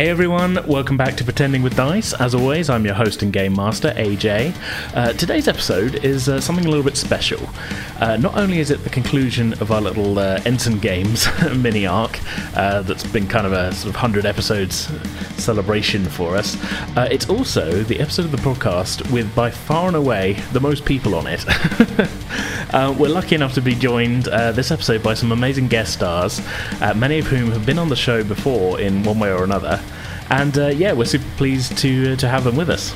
Hey everyone, welcome back to Pretending with Dice. As always, I'm your host and game master, AJ. Uh, today's episode is uh, something a little bit special. Uh, not only is it the conclusion of our little uh, Ensign Games mini arc uh, that's been kind of a sort of 100 episodes celebration for us, uh, it's also the episode of the podcast with by far and away the most people on it. we're lucky enough to be joined this episode by some amazing guest stars, many of whom have been on the show before in one way or another. And uh, yeah, we're super pleased to uh, to have them with us.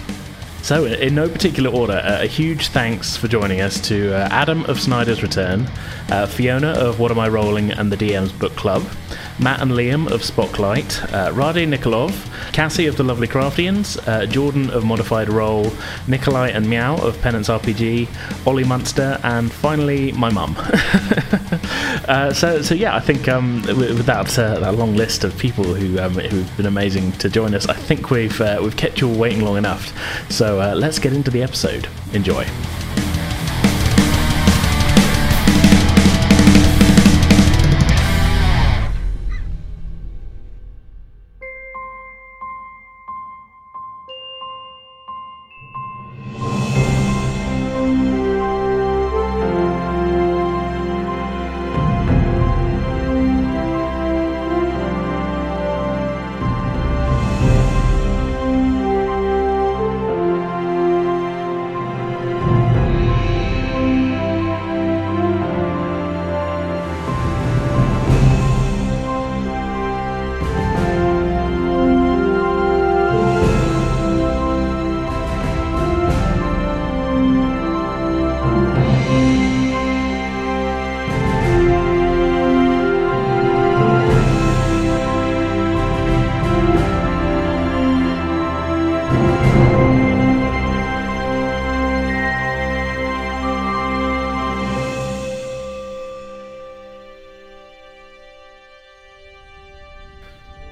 So, in no particular order, uh, a huge thanks for joining us to uh, Adam of Snyder's Return, uh, Fiona of What Am I Rolling and the DM's Book Club, Matt and Liam of Spotlight, uh, Rade Nikolov, Cassie of the Lovely Craftians, uh, Jordan of Modified Roll, Nikolai and Meow of Penance RPG, Ollie Munster, and finally my mum. uh, so, so yeah, I think um, with that, uh, that long list of people who um, who've been amazing to join us, I think we've uh, we've kept you all waiting long enough. So uh, let's get into the episode. Enjoy.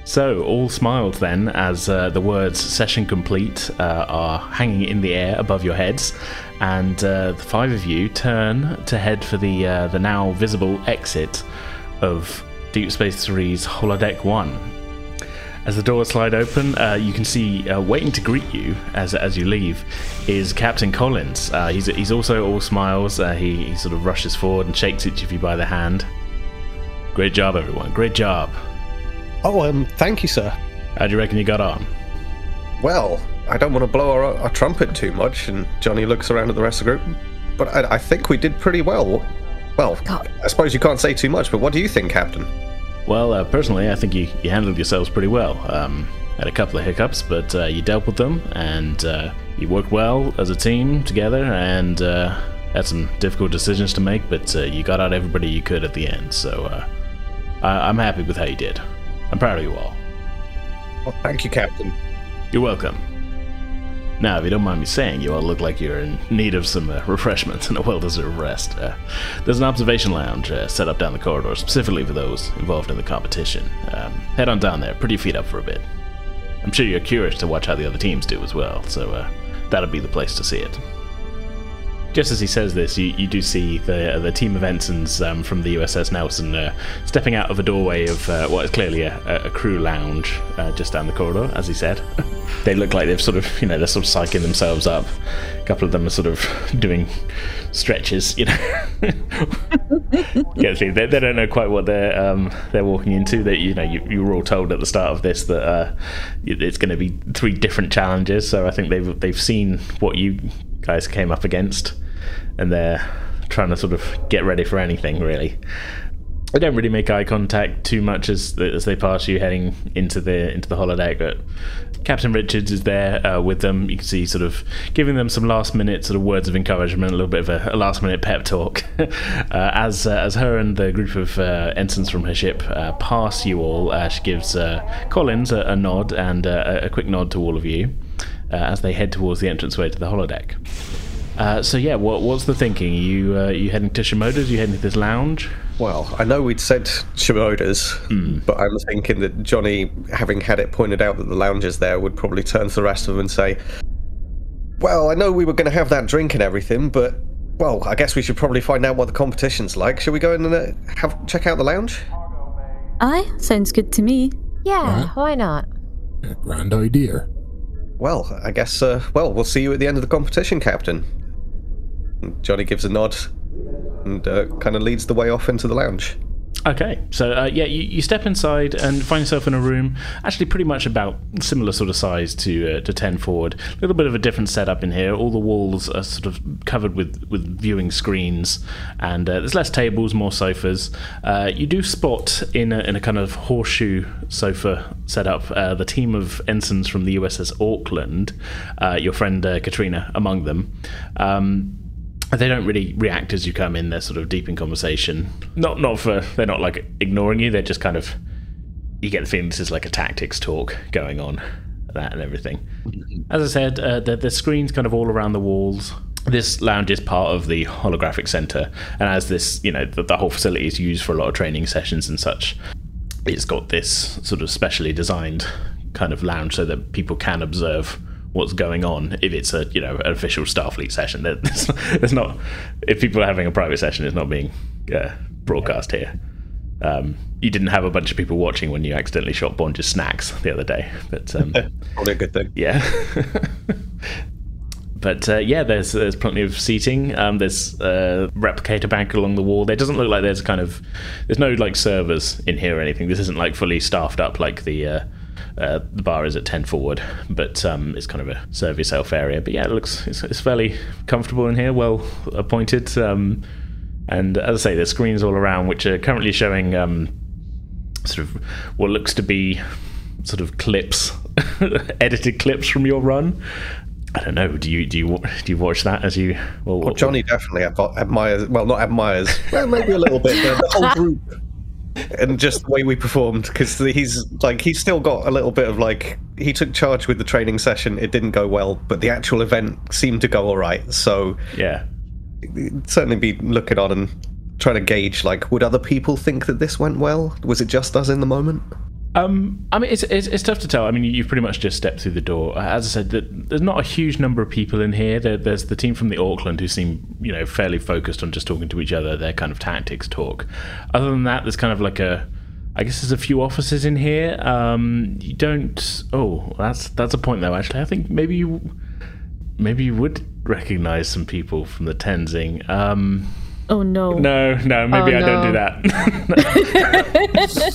So, all smiled then as uh, the words session complete uh, are hanging in the air above your heads, and uh, the five of you turn to head for the, uh, the now visible exit of Deep Space Three's Holodeck 1. As the doors slide open, uh, you can see uh, waiting to greet you as, as you leave is Captain Collins. he's, he's also all smiles. he, he sort of rushes forward and shakes each of you by the hand. Great job, everyone. Great job. Oh, um, thank you, sir. How do you reckon you got on? Well, I don't want to blow our, our trumpet too much, and Johnny looks around at the rest of the group, but I, I think we did pretty well. Well, God. I suppose you can't say too much, but what do you think, Captain? Well, uh, personally, I think you, you handled yourselves pretty well. Um, had a couple of hiccups, but uh, you dealt with them, and uh, you worked well as a team together, and uh, had some difficult decisions to make, but uh, you got out everybody you could at the end. So uh, I- I'm happy with how you did. I'm proud of you all. Well, thank you, Captain. You're welcome. Now, if you don't mind me saying, you all look like you're in need of some uh, refreshments and a well deserved rest. Uh, there's an observation lounge uh, set up down the corridor specifically for those involved in the competition. Um, head on down there, put your feet up for a bit. I'm sure you're curious to watch how the other teams do as well, so uh, that'll be the place to see it. Just as he says this, you, you do see the the team of ensigns um, from the USS Nelson uh, stepping out of a doorway of uh, what is clearly a, a crew lounge uh, just down the corridor, as he said. they look like they've sort of, you know, they're sort of psyching themselves up. A couple of them are sort of doing stretches, you know. yeah, they, they, don't know quite what they're um, they're walking into. That you know, you, you were all told at the start of this that uh, it's going to be three different challenges. So I think they've they've seen what you guys came up against and they're trying to sort of get ready for anything really. They don't really make eye contact too much as as they pass you heading into the into the holodeck, but Captain Richards is there uh, with them. You can see sort of giving them some last minute sort of words of encouragement, a little bit of a, a last minute pep talk, uh, as uh, as her and the group of uh, ensigns from her ship uh, pass you all. Uh, she gives Collins a, a, nod and a, a, quick nod to all of you as they head towards the entranceway to the holodeck. Uh, so yeah, what what's the thinking? Are you uh, you heading to Shimoda's? You heading to this lounge? Well, I know we'd said Shimoda's, mm. but I'm thinking that Johnny, having had it pointed out that the lounge is there, would probably turn to the rest of them and say, "Well, I know we were going to have that drink and everything, but well, I guess we should probably find out what the competition's like. Shall we go in and uh, have check out the lounge?" Aye, sounds good to me. Yeah, why not? Grand idea. Well, I guess, uh, well, we'll see you at the end of the competition, Captain. Johnny gives a nod and uh, kind of leads the way off into the lounge. Okay, so uh, yeah, you, you step inside and find yourself in a room, actually pretty much about similar sort of size to uh, to ten forward. A little bit of a different setup in here. All the walls are sort of covered with with viewing screens, and uh, there's less tables, more sofas. Uh, you do spot in a, in a kind of horseshoe sofa setup uh, the team of ensigns from the USS Auckland, uh, your friend Katrina among them. Um, they don't really react as you come in. They're sort of deep in conversation. Not not for they're not like ignoring you. They're just kind of you get the feeling this is like a tactics talk going on, that and everything. As I said, uh, the, the screens kind of all around the walls. This lounge is part of the holographic center, and as this, you know, the, the whole facility is used for a lot of training sessions and such. It's got this sort of specially designed kind of lounge so that people can observe what's going on if it's a you know an official Starfleet session. There's, there's not if people are having a private session, it's not being uh, broadcast here. Um, you didn't have a bunch of people watching when you accidentally shot Bonge's snacks the other day, but um, probably a good thing. Yeah. but uh, yeah, there's there's plenty of seating. Um, there's a replicator bank along the wall. There doesn't look like there's kind of there's no like servers in here or anything. This isn't like fully staffed up like the uh, the bar is at 10 forward, but um, it's kind of a serve yourself area. But yeah, it looks it's, it's fairly comfortable in here, well appointed. Um, and as I say, there's screens all around which are currently showing um, sort of what looks to be sort of clips, edited clips from your run. I don't know. Do you do you do you watch that as you? Well, well Johnny definitely admires. Well, not admires. Well, maybe a little bit. the whole group and just the way we performed because he's like he's still got a little bit of like he took charge with the training session it didn't go well but the actual event seemed to go all right so yeah. certainly be looking on and trying to gauge like would other people think that this went well? Was it just us in the moment um, I mean, it's, it's, it's tough to tell. I mean, you've pretty much just stepped through the door. As I said, there's not a huge number of people in here. There, there's the team from the Auckland who seem, you know, fairly focused on just talking to each other. Their kind of tactics talk. Other than that, there's kind of like a, I guess there's a few officers in here. Um, you don't. Oh, that's that's a point though. Actually, I think maybe you, maybe you would recognize some people from the Tenzing. Um, Oh no. No, no, maybe oh, I no. don't do that.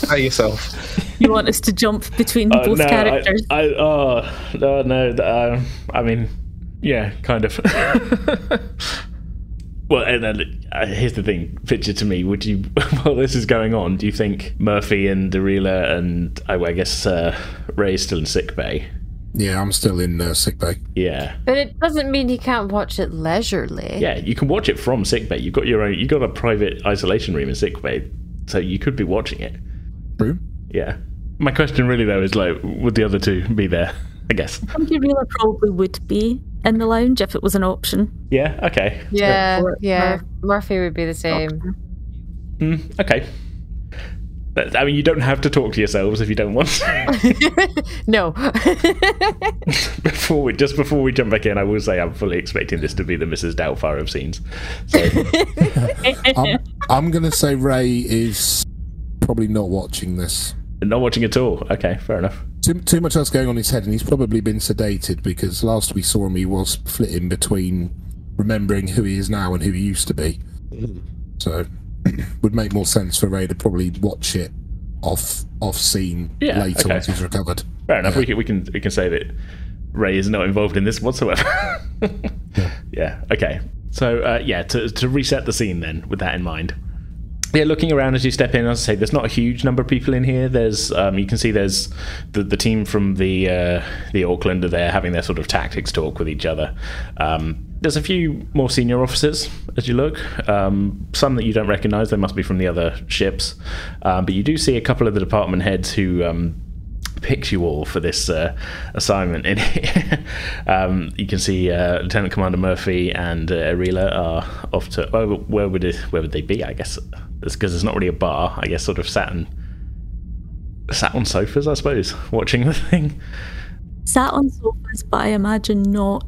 By yourself. You want us to jump between uh, both no, characters? I, I, oh, no, no. Uh, I mean, yeah, kind of. well, and then uh, here's the thing. Picture to me. Would you, while this is going on, do you think Murphy and Darila and I, I guess uh, Ray's still in sick bay? Yeah, I'm still in uh, sickbay. Yeah, but it doesn't mean you can't watch it leisurely. Yeah, you can watch it from sickbay. You've got your own. You've got a private isolation room in sickbay, so you could be watching it. True. Yeah. My question really though is like, would the other two be there? I guess. I think really probably would be in the lounge if it was an option. Yeah. Okay. Yeah. Yeah. Murphy would be the same. Mm, okay. I mean, you don't have to talk to yourselves if you don't want to. no. before we, just before we jump back in, I will say I'm fully expecting this to be the Mrs. Doubtfire of scenes. So. I'm, I'm going to say Ray is probably not watching this. Not watching at all. Okay, fair enough. Too, too much else going on in his head, and he's probably been sedated because last we saw him, he was flitting between remembering who he is now and who he used to be. So would make more sense for Ray to probably watch it off off scene yeah, later okay. once he's recovered. Fair enough. Yeah. We can we can we can say that Ray is not involved in this whatsoever. yeah. yeah. Okay. So uh, yeah, to to reset the scene then, with that in mind. Yeah, looking around as you step in, as I say, there's not a huge number of people in here. There's, um, you can see there's the, the team from the uh, the Auckland are there having their sort of tactics talk with each other. Um, there's a few more senior officers as you look. Um, some that you don't recognise; they must be from the other ships. Um, but you do see a couple of the department heads who um, picked you all for this uh, assignment. In um, you can see uh, Lieutenant Commander Murphy and uh, Arila are off to. Oh, where would it, where would they be? I guess it's because it's not really a bar. I guess sort of sat and sat on sofas, I suppose, watching the thing. Sat on sofas, but I imagine not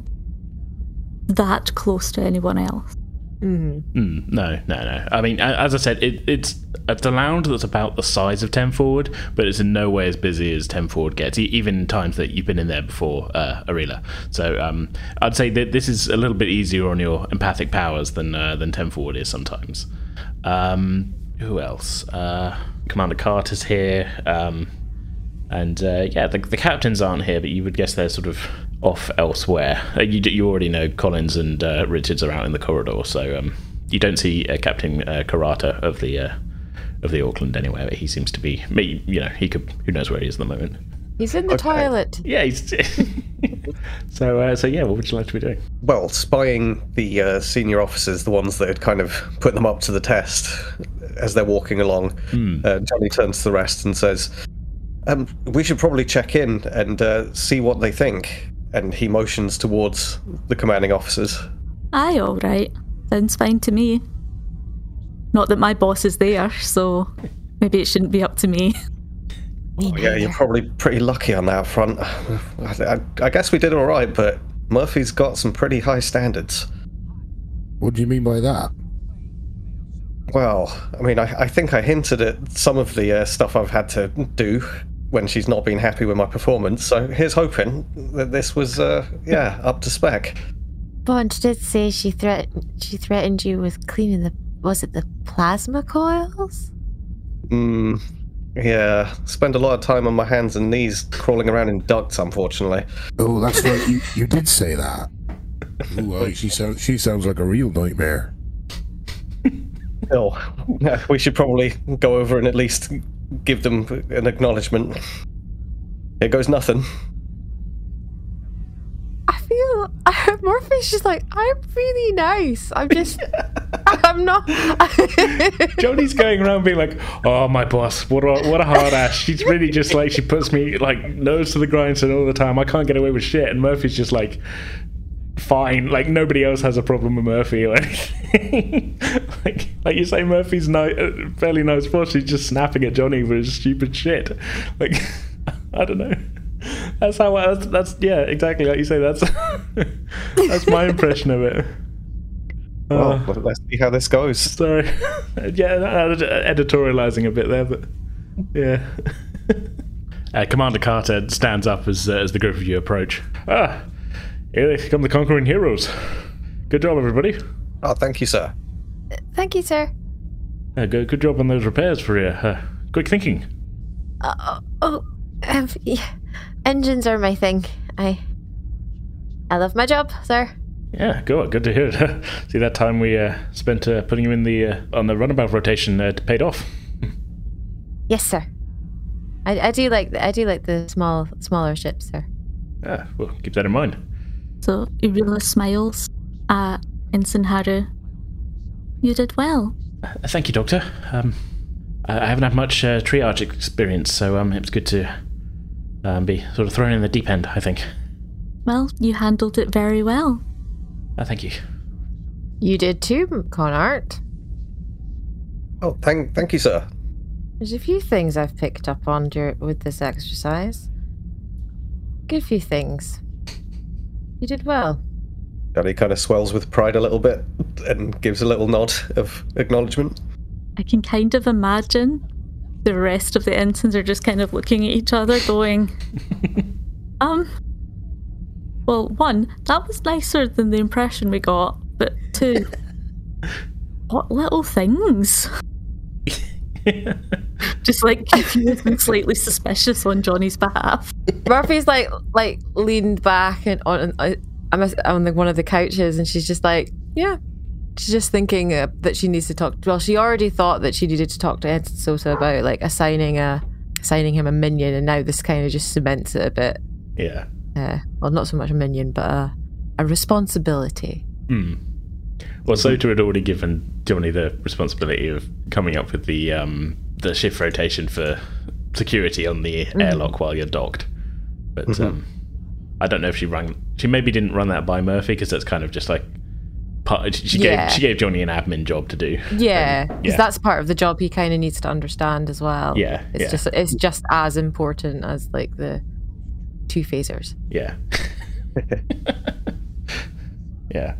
that close to anyone else. Mm-hmm. Mm, no, no, no. I mean, as I said, it, it's it's a lounge that's about the size of Ten Forward, but it's in no way as busy as Ten Forward gets, e- even in times that you've been in there before, uh, Arela. So um, I'd say that this is a little bit easier on your empathic powers than uh, than Ten Forward is sometimes. Um, who else? Uh, Commander Carter's here. Um, and uh, yeah, the, the captains aren't here, but you would guess they're sort of off elsewhere. Uh, you, you already know Collins and uh, Richards are out in the corridor, so um, you don't see uh, Captain uh, Karata of the uh, of the Auckland anywhere. But he seems to be, you know, he could, who knows where he is at the moment. He's in the Okay. toilet. Yeah, he's. so uh, so yeah, what would you like to be doing? Well, spying the uh, senior officers, the ones that had kind of put them up to the test as they're walking along, uh, Johnny turns to the rest and says, um, "We should probably check in and uh, see what they think." And he motions towards the commanding officers. Aye, all right. Sounds fine to me. Not that my boss is there, so maybe it shouldn't be up to me. Oh, yeah, you're probably pretty lucky on that front. I, I, I guess we did all right, but Murphy's got some pretty high standards. What do you mean by that? Well, I mean, I, I think I hinted at some of the uh, stuff I've had to do when she's not been happy with my performance. So here's hoping that this was, uh, yeah, up to spec. Bond did say she threat she threatened you with cleaning the was it the plasma coils? Mm, yeah, spend a lot of time on my hands and knees crawling around in ducts, unfortunately. Oh, that's right. You, you did say that. Ooh, aye, she sounds she sounds like a real nightmare. Oh, we should probably go over and at least give them an acknowledgement. It goes nothing. I feel Murphy's just like I'm really nice. I'm just I'm not. Johnny's going around being like, "Oh, my boss, what a what a hard ass." She's really just like she puts me like nose to the grindstone all the time. I can't get away with shit, and Murphy's just like, fine. Like nobody else has a problem with Murphy. Like, like, like you say, Murphy's ni- uh, fairly nice boss. She's just snapping at Johnny for his stupid shit. Like, I don't know. That's how. That's, that's yeah, exactly like you say. That's that's my impression of it. Well, Uh, let's see how this goes. Sorry. yeah, uh, editorializing a bit there, but yeah. uh, Commander Carter stands up as uh, as the group of you approach. Ah, here they come, the conquering heroes. Good job, everybody. Oh, thank you, sir. Thank you, sir. Uh, good, good job on those repairs for you. Uh, quick thinking. Uh, oh, um, yeah. engines are my thing. I I love my job, sir. Yeah, good. Good to hear it. See that time we uh, spent uh, putting you in the uh, on the runabout rotation uh, paid off. Yes, sir. I, I do like I do like the small smaller ships, sir. Yeah, well, keep that in mind. So Urula smiles at Ensign Haru. You did well. Uh, thank you, Doctor. Um, I I haven't had much uh, triage experience, so um, it was good to um, be sort of thrown in the deep end. I think. Well, you handled it very well. Uh, thank you. You did too, Conart. Oh, thank, thank you, sir. There's a few things I've picked up on dur- with this exercise. Good few things. You did well. Johnny kind of swells with pride a little bit and gives a little nod of acknowledgement. I can kind of imagine the rest of the ensigns are just kind of looking at each other, going, um, well, one, that was nicer than the impression we got, but two, what little things? just like confused and slightly suspicious on Johnny's behalf. Murphy's like like leaned back and on uh, I'm on the, one of the couches, and she's just like, yeah. She's just thinking uh, that she needs to talk. Well, she already thought that she needed to talk to Ed Sosa about like assigning a assigning him a minion, and now this kind of just cements it a bit. Yeah. Uh, well, not so much a minion, but a, a responsibility. Hmm. Well, Sota had already given Johnny the responsibility of coming up with the um, the shift rotation for security on the airlock while you're docked. But um, I don't know if she run. She maybe didn't run that by Murphy because that's kind of just like part. She Yeah. gave she gave Johnny an admin job to do. Yeah, because yeah. that's part of the job he kind of needs to understand as well. Yeah, it's yeah. just it's just as important as like the two phasers. Yeah. yeah.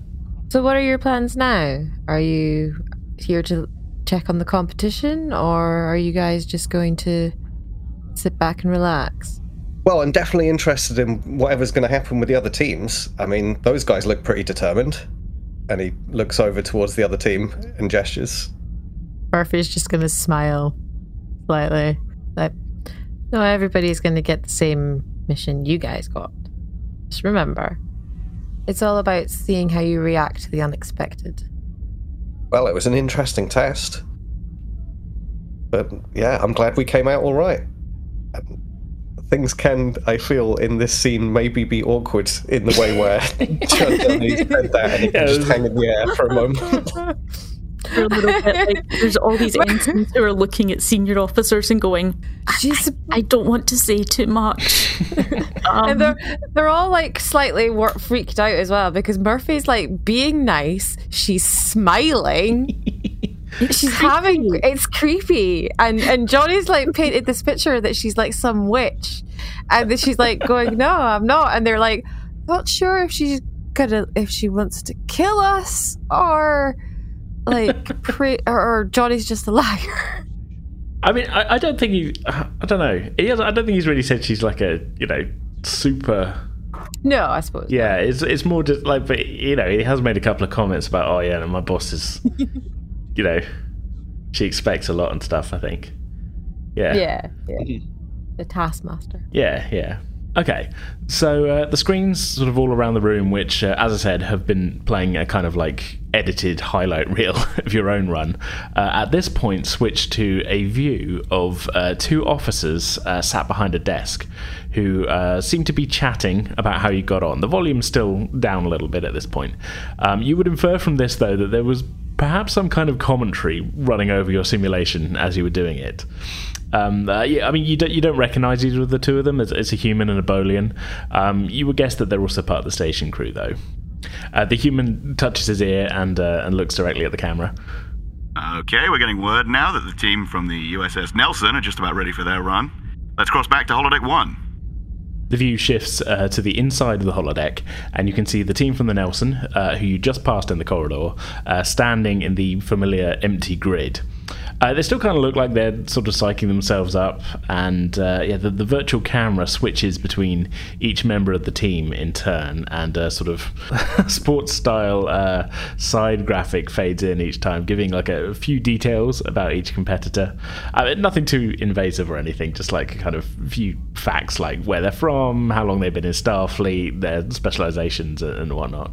So, what are your plans now? Are you here to check on the competition, or are you guys just going to sit back and relax? Well, I'm definitely interested in whatever's going to happen with the other teams. I mean, those guys look pretty determined. And he looks over towards the other team and gestures. Murphy's just going to smile slightly. Like, no, everybody's going to get the same mission you guys got. Just remember, it's all about seeing how you react to the unexpected. Well, it was an interesting test. But yeah, I'm glad we came out all right. And things can, I feel, in this scene maybe be awkward in the way where Johnny said that and he can just hang in the air for a moment. For a little bit, like, there's all these ensigns who are looking at senior officers and going, She's I don't want to say too much. Um, and they're they're all like slightly wor- freaked out as well because Murphy's like being nice. She's smiling. She's having it's creepy, and and Johnny's like painted this picture that she's like some witch, and she's like going, "No, I'm not," and they're like, "Not sure if she's gonna if she wants to kill us or like pre or, or Johnny's just a liar." I mean, I, I don't think he. I don't know. He has, I don't think he's really said she's like a you know super. No, I suppose. Yeah, it's it's more just like, but you know, he has made a couple of comments about, oh yeah, and my boss is, you know, she expects a lot and stuff. I think. Yeah. Yeah, yeah. The taskmaster. Yeah, yeah. Okay, so uh, the screens sort of all around the room, which, uh, as I said, have been playing a kind of like edited highlight reel of your own run, uh, at this point switch to a view of uh, two officers uh, sat behind a desk who uh, seem to be chatting about how you got on. The volume's still down a little bit at this point. Um, you would infer from this, though, that there was perhaps some kind of commentary running over your simulation as you were doing it. Um, uh, yeah, I mean, you don't you don't recognise either of the two of them as, as a human and a Bolian. Um, you would guess that they're also part of the station crew, though. Uh, the human touches his ear and uh, and looks directly at the camera. Okay, we're getting word now that the team from the USS Nelson are just about ready for their run. Let's cross back to holodeck one. The view shifts uh, to the inside of the holodeck, and you can see the team from the Nelson, uh, who you just passed in the corridor, uh, standing in the familiar empty grid. Uh, they still kind of look like they're sort of psyching themselves up, and uh, yeah, the, the virtual camera switches between each member of the team in turn, and a sort of sports style uh, side graphic fades in each time, giving like a few details about each competitor. Nothing too invasive or anything, just like a kind of few facts like where they're from, how long they've been in Starfleet, their specializations, and whatnot.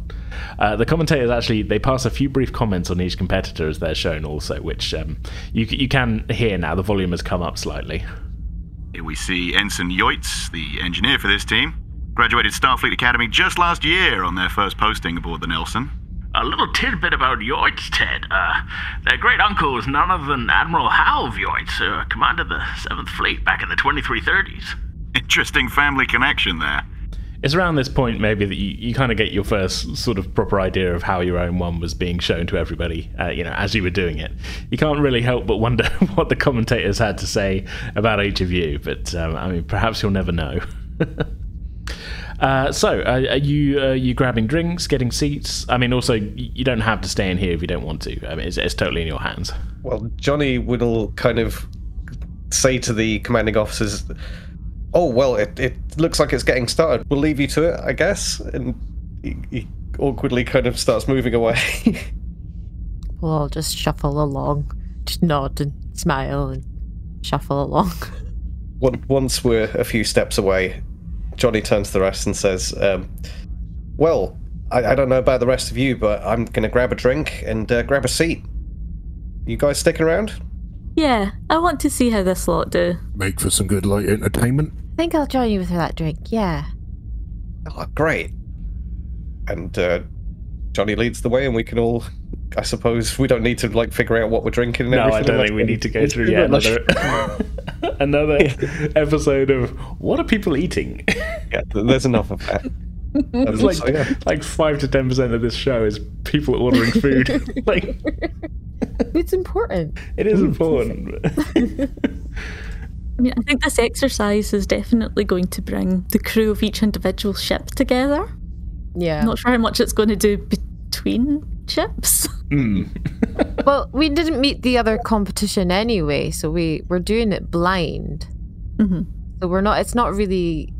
Uh, the commentators actually they pass a few brief comments on each competitor as they're shown also, which um, you you can hear now. The volume has come up slightly. Here we see Ensign Yoitz, the engineer for this team. Graduated Starfleet Academy just last year on their first posting aboard the Nelson. A little tidbit about Yoitz, Ted. Uh, their great uncle was none other than Admiral Hal Yoitz, who uh, commanded the 7th Fleet back in the 2330s. Interesting family connection there. It's around this point maybe that you, you kind of get your first sort of proper idea of how your own one was being shown to everybody, uh, you know, as you were doing it. You can't really help but wonder what the commentators had to say about each of you, but um, I mean, perhaps you'll never know. Uh, so, uh, are you uh, you grabbing drinks, getting seats? I mean, also you don't have to stay in here if you don't want to. I mean, it's, it's totally in your hands. Well, Johnny will kind of say to the commanding officers, "Oh, well, it, it looks like it's getting started. We'll leave you to it, I guess." And he, he awkwardly kind of starts moving away. We'll all just shuffle along, just nod and smile and shuffle along. Once- we're a few steps away, Johnny turns to the rest and says, um, "Well, I, I don't know about the rest of you, but I'm going to grab a drink and uh, grab a seat. You guys sticking around?" Yeah, I want to see how this lot do. Make for some good light entertainment. I think I'll join you with that drink. Yeah. Oh, great. And uh, Johnny leads the way, and we can all, I suppose, we don't need to like figure out what we're drinking. And No, I don't think we need to go through yet another another episode of what are people eating. Yeah, there's enough of that. It's Um, like so, yeah. like five to ten percent of this show is people ordering food. like It's important. it is important. I mean, I think this exercise is definitely going to bring the crew of each individual ship together. Yeah. I'm not sure how much it's going to do between between ships. Well, we didn't meet the other competition anyway, so we we're doing it blind. Mhm. So we're not. It's not really.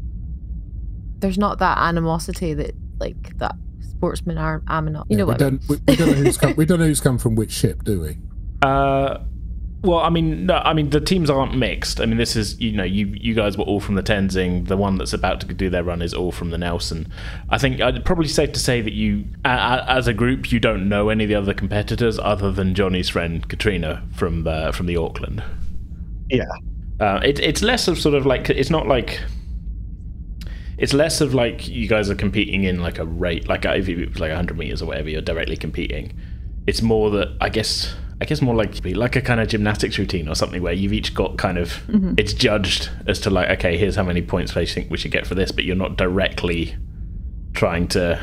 There's not that animosity that like that sportsmen are amino. You Yeah, know we what? I mean. don't we, we don't know who's come we don't know who's come from which ship, do we? Uh, well, I mean, no, I mean the teams aren't mixed. I mean, this is you know you you guys were all from the Tenzing. The one that's about to do their run is all from the Nelson. I think I'd probably safe to say that you, a- a- as a group, you don't know any of the other competitors other than Johnny's friend Katrina from uh, from the Auckland. Yeah. Uh, it, it's less of sort of like it's not like it's less of like you guys are competing in like a rate like if you like 100 meters or whatever you're directly competing. It's more that i guess i guess more like like a kind of gymnastics routine or something where you've each got kind of mm-hmm. it's judged as to like okay here's how many points we think we should get for this but you're not directly trying to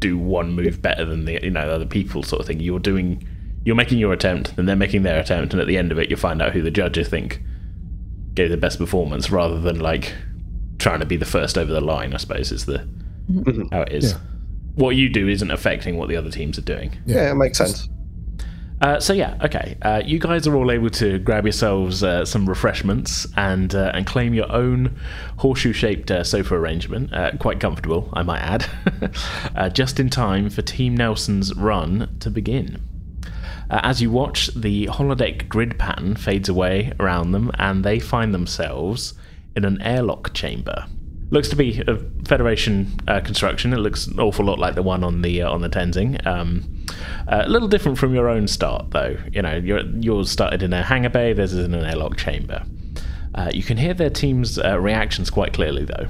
do one move better than the you know the other people sort of thing. You're doing you're making your attempt and they're making their attempt and at the end of it you find out who the judges think gave the best performance rather than like trying to be the first over the line i suppose is the how it is Yeah. what you do isn't affecting what the other teams are doing Yeah, it makes sense. uh, so yeah, okay. Uh, you guys are all able to grab yourselves uh, some refreshments and uh, and claim your own horseshoe-shaped uh, sofa arrangement. Uh, quite comfortable, I might add. uh, just in time for Team Nelson's run to begin. Uh, as you watch, the holodeck grid pattern fades away around them, and they find themselves in an airlock chamber. Looks to be a Federation uh, construction. It looks an awful lot like the one on the uh, on the Tenzing. Um, uh, a little different from your own start, though. You know, your, yours started in a hangar bay. Theirs is in an airlock chamber. Uh, you can hear their team's uh, reactions quite clearly, though.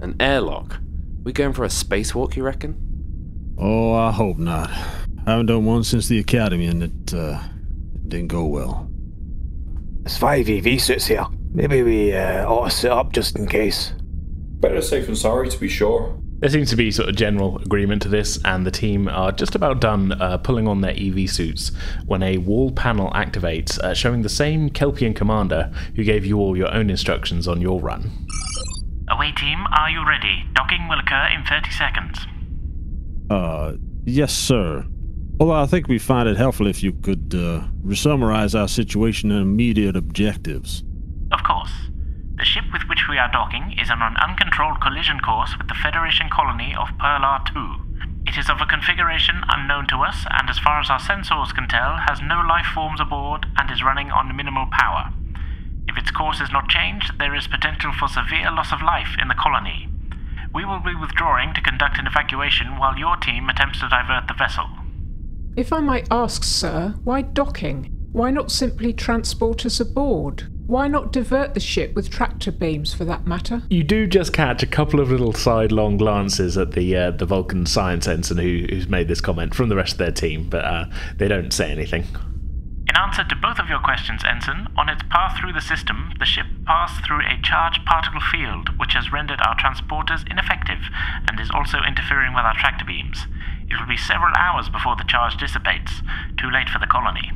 An airlock? We going for a spacewalk, you reckon? Oh, I hope not. I haven't done one since the academy, and it uh, didn't go well. There's five EV suits here. Maybe we uh, ought to sit up just in case. Better safe than sorry, to be sure. There seems to be sort of general agreement to this, and the team are just about done uh, pulling on their EV suits when a wall panel activates, uh, showing the same Kelpien commander who gave you all your own instructions on your run. Away team, are you ready? Docking will occur in 30 seconds. Uh, yes, sir. Although I think we find it helpful if you could uh, resummarize our situation and immediate objectives. Of course. The ship with which we are docking is on an uncontrolled collision course with the Federation colony of Perlar 2. It is of a configuration unknown to us, and as far as our sensors can tell, has no life forms aboard and is running on minimal power. If its course is not changed, there is potential for severe loss of life in the colony. We will be withdrawing to conduct an evacuation while your team attempts to divert the vessel. If I might ask, sir, why docking? Why not simply transport us aboard? Why not divert the ship with tractor beams, for that matter? You do just catch a couple of little sidelong glances at the uh, the Vulcan science ensign who, who's made this comment from the rest of their team, but uh, they don't say anything. In answer to both of your questions, Ensign, on its path through the system, the ship passed through a charged particle field, which has rendered our transporters ineffective and is also interfering with our tractor beams. It will be several hours before the charge dissipates, too late for the colony.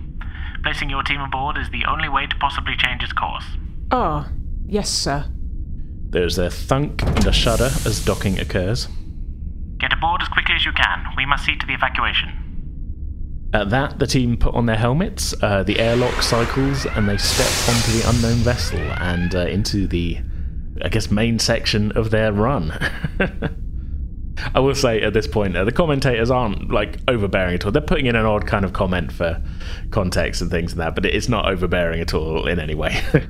Placing your team aboard is the only way to possibly change its course. Ah, yes, sir. There's a thunk and a shudder as docking occurs. Get aboard as quickly as you can. We must see to the evacuation. At that, the team put on their helmets, uh, the airlock cycles, and they step onto the unknown vessel and uh, into the, I guess, main section of their run. I will say at this point, uh, the commentators aren't like overbearing at all. They're putting in an odd kind of comment for context and things and that, but it's not overbearing at all in any way.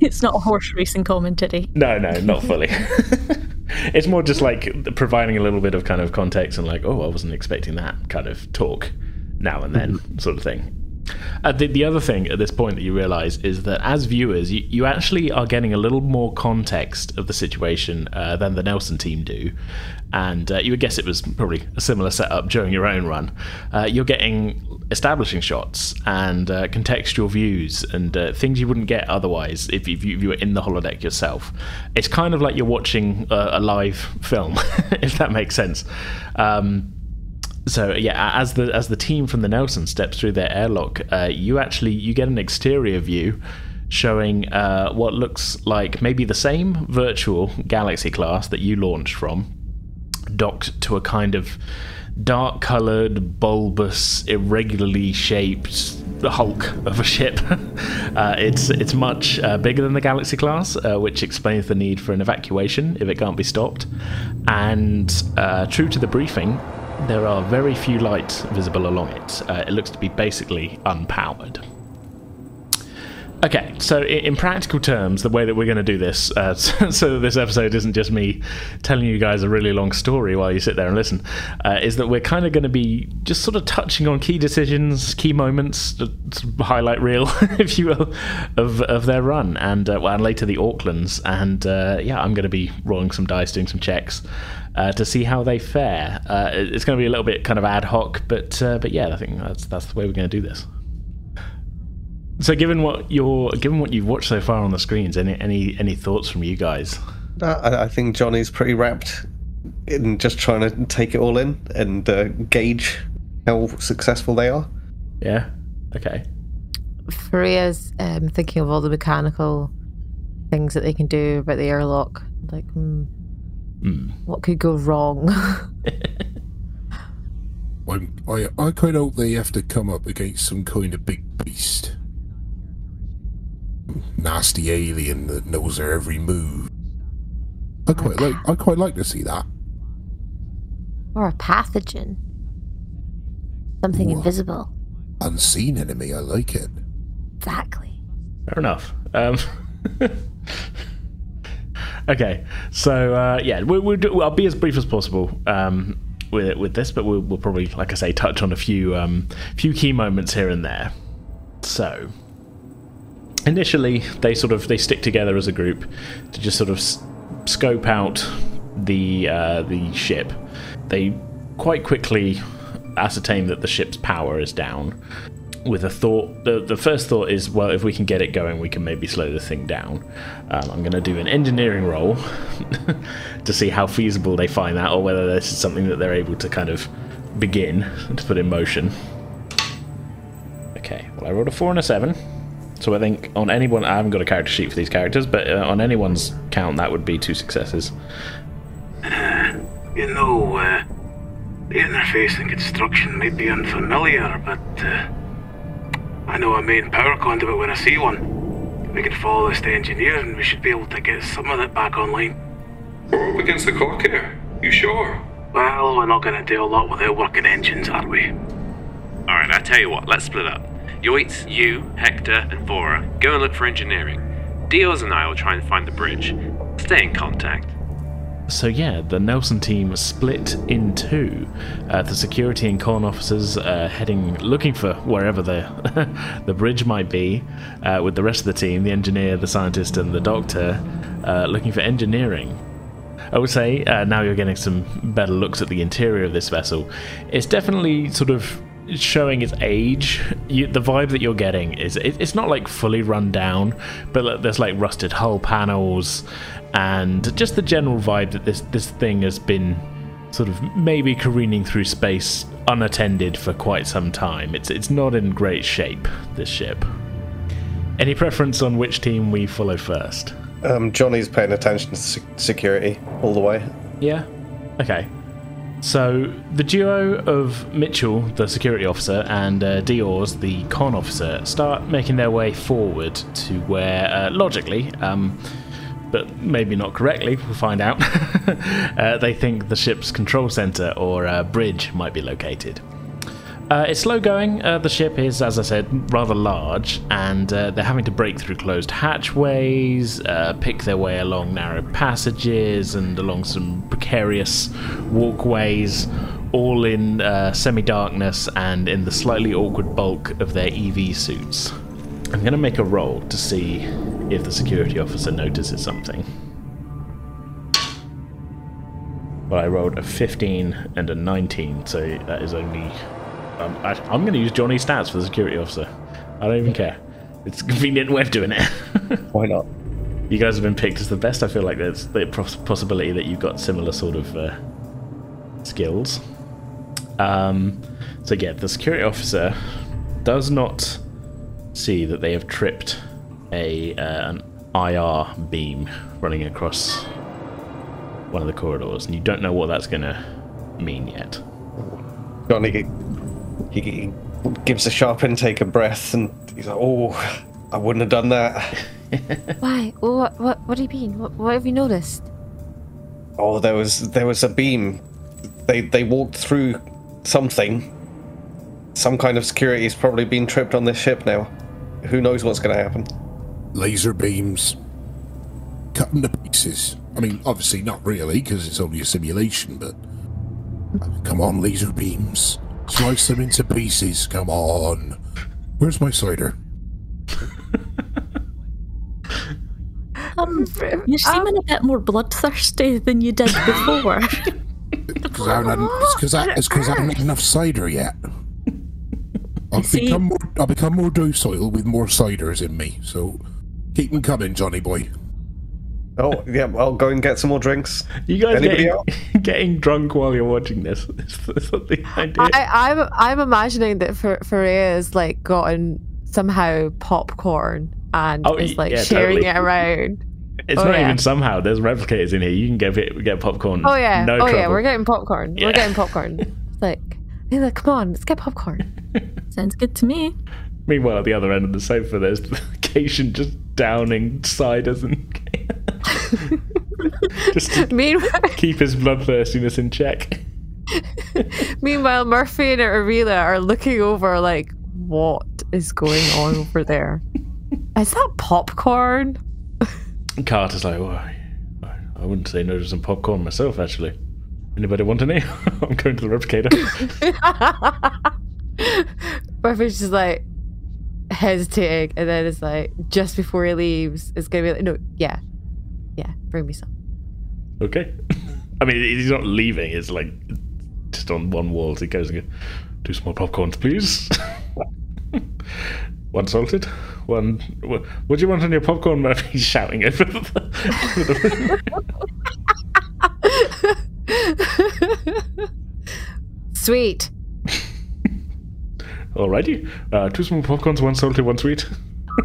It's not a horse racing commentary. no, no, not fully. it's more just like providing a little bit of kind of context and like, oh, I wasn't expecting that kind of talk now and then, sort of thing. Uh, the, the other thing at this point that you realize is that as viewers, you, you actually are getting a little more context of the situation uh, than the Nelson team do. And uh, you would guess it was probably a similar setup during your own run. Uh, you're getting establishing shots and uh, contextual views and uh, things you wouldn't get otherwise if you, if you were in the holodeck yourself. It's kind of like you're watching a, a live film, if that makes sense. Um, so yeah, as the as the team from the Nelson steps through their airlock, uh, you actually you get an exterior view showing uh, what looks like maybe the same virtual Galaxy class that you launched from, docked to a kind of dark coloured, bulbous, irregularly shaped hulk of a ship. uh, it's it's much uh, bigger than the Galaxy class, uh, which explains the need for an evacuation if it can't be stopped. And uh, true to the briefing, there are very few lights visible along it. Uh, it looks to be basically unpowered. Okay, so in practical terms, the way that we're going to do this, uh, so that this episode isn't just me telling you guys a really long story while you sit there and listen, uh, is that we're kind of going to be just sort of touching on key decisions, key moments, highlight reel, if you will, of, of their run, and uh, and later the Aucklands, and uh, yeah, I'm going to be rolling some dice, doing some checks. Uh, to see how they fare, uh, it's going to be a little bit kind of ad hoc, but but yeah, I think that's that's the way we're going to do this. So, given what you're, given what you've watched so far on the screens, any any any thoughts from you guys? I, I think Johnny's pretty wrapped in just trying to take it all in and uh, gauge how successful they are. Yeah. Okay. Freya's um, thinking of all the mechanical things that they can do about the airlock. Like, hmm, Mm. what could go wrong? I, I, I kind of hope they have to come up against some kind of big beast. Nasty alien that knows their every move. I quite like. I quite like to see that. or a pathogen? Something Ooh. invisible. Unseen enemy. I like it. Exactly. Fair enough. Um, okay, so uh, yeah, we, we'll do, I'll be as brief as possible um, with with this, but we'll, we'll probably, like I say, touch on a few um, few key moments here and there. So, initially, they sort of they stick together as a group to just sort of scope out the uh, the ship. They quite quickly ascertain that the ship's power is down with a thought. The, the first thought is, well, if we can get it going, we can maybe slow the thing down. Um, I'm going to do an engineering roll to see how feasible they find that, or whether this is something that they're able to kind of begin to put in motion. Okay, well, I rolled a four and a seven. So I think on anyone, I haven't got a character sheet for these characters, but uh, on anyone's count, that would be two successes. You know, uh, the interface and construction might be unfamiliar, but uh, I know a main power conduit when I see one. We can follow this to engineer and we should be able to get some of it back online. We're up against the clock here. You sure? Well, we're not going to do a lot without working engines, are we? Alright, I tell you what, let's split up. Yoitz, you, Hector, and Vora go and look for engineering. Dios and I will try and find the bridge. Stay in contact. So yeah, the Nelson team split in two. Uh, the security and con officers uh, heading, looking for wherever the the bridge might be, uh, with the rest of the team, the engineer, the scientist, and the doctor, uh, looking for engineering. I would say uh, now you're getting some better looks at the interior of this vessel. It's definitely sort of showing its age. You, the vibe that you're getting is it, it's not like fully run down, but there's like rusted hull panels and just the general vibe that this this thing has been sort of maybe careening through space unattended for quite some time. It's it's not in great shape. This ship. Any preference on which team we follow first? Um, Johnny's paying attention to security all the way. Yeah. Okay. So the duo of Mitchell, the security officer, and uh, Diors, the con officer, start making their way forward to where, uh, logically, um, but maybe not correctly, we'll find out. uh, they think the ship's control center or uh, bridge might be located. Uh, it's slow going. Uh, the ship is, as I said, rather large, and uh, they're having to break through closed hatchways, uh, pick their way along narrow passages, and along some precarious walkways, all in uh, semi darkness and in the slightly awkward bulk of their EV suits. I'm going to make a roll to see if the security officer notices something. Well, I rolled a 15 and a 19, so that is only. Um, I, I'm going to use Johnny's stats for the security officer. I don't even care. It's a convenient way of doing it. Why not? You guys have been picked as the best. I feel like there's the possibility that you've got similar sort of uh, skills. Um, so yeah, the security officer does not see that they have tripped a uh, an IR beam running across one of the corridors, and you don't know what that's going to mean yet. Johnny, he, he gives a sharp intake of breath, and he's like, "Oh, I wouldn't have done that." Why? What? What? What do you mean? What, what have you noticed? Oh, there was there was a beam. They they walked through something. Some kind of security has probably been tripped on this ship now. Who knows what's going to happen? Laser beams. Cut them to pieces. I mean, obviously not really, because it's only a simulation, but. Come on, laser beams. Slice them into pieces. Come on. Where's my cider? Um, you're seeming a bit more bloodthirsty than you did before. Because I haven't had, it's because I, it's 'cause I haven't had enough cider yet. I'll see- become more, I'll become more docile with more ciders in me. So keep them coming, Johnny boy. Oh yeah, I'll go and get some more drinks. You guys Anybody getting, getting drunk while you're watching this? Is is that the idea? I, I'm I'm imagining that for Freya has like gotten somehow popcorn and Oh, is like yeah, sharing totally. it around. it's oh, not yeah. even somehow. There's replicators in here. You can get it- get popcorn. Oh yeah, no oh trouble. yeah, we're getting popcorn. Yeah. We're getting popcorn. It's like, Leila, come on, let's get popcorn. Sounds good to me. Meanwhile, at the other end of the sofa, there's the Caitian just downing ciders and just to Meanwhile, keep his bloodthirstiness in check. meanwhile, Murphy and Arila are looking over like, what is going on over there? Is that popcorn? Carter's like, well, I, I wouldn't say no to some popcorn myself, actually. Anybody want any? I'm going to the replicator. Murphy's just like hesitating, and then it's like just before he leaves, it's gonna be like, no, yeah, yeah, bring me some. okay. I mean, he's not leaving. It's like just on one wall. So he goes and goes, two small popcorns, please. one salted, one. What, what do you want on your popcorn? Murphy's shouting over the. Sweet. Alrighty. Uh, two small popcorns, one salty, one sweet.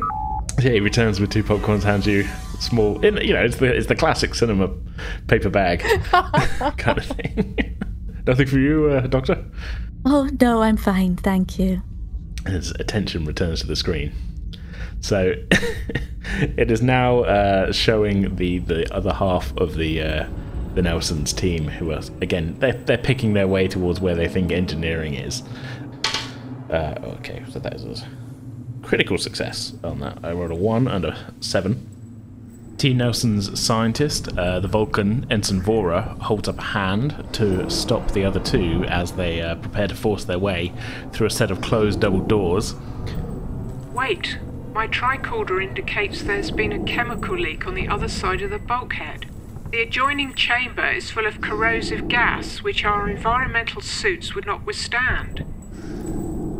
yeah, he returns with two popcorns, hands you small. In, you know, it's the it's the classic cinema paper bag kind of thing. Nothing for you, uh, Doctor. Oh no, I'm fine, thank you. His attention returns to the screen. So it is now uh, showing the, the other half of the uh, the Nelsons team, who are again they're they're picking their way towards where they think engineering is. Uh, okay, so that is a critical success on that. I rolled a one and a seven. T. Nelson's scientist, uh, the Vulcan Ensign Vora, holds up a hand to stop the other two as they uh, prepare to force their way through a set of closed double doors. Wait, my tricorder indicates there's been a chemical leak on the other side of the bulkhead. The adjoining chamber is full of corrosive gas, which our environmental suits would not withstand.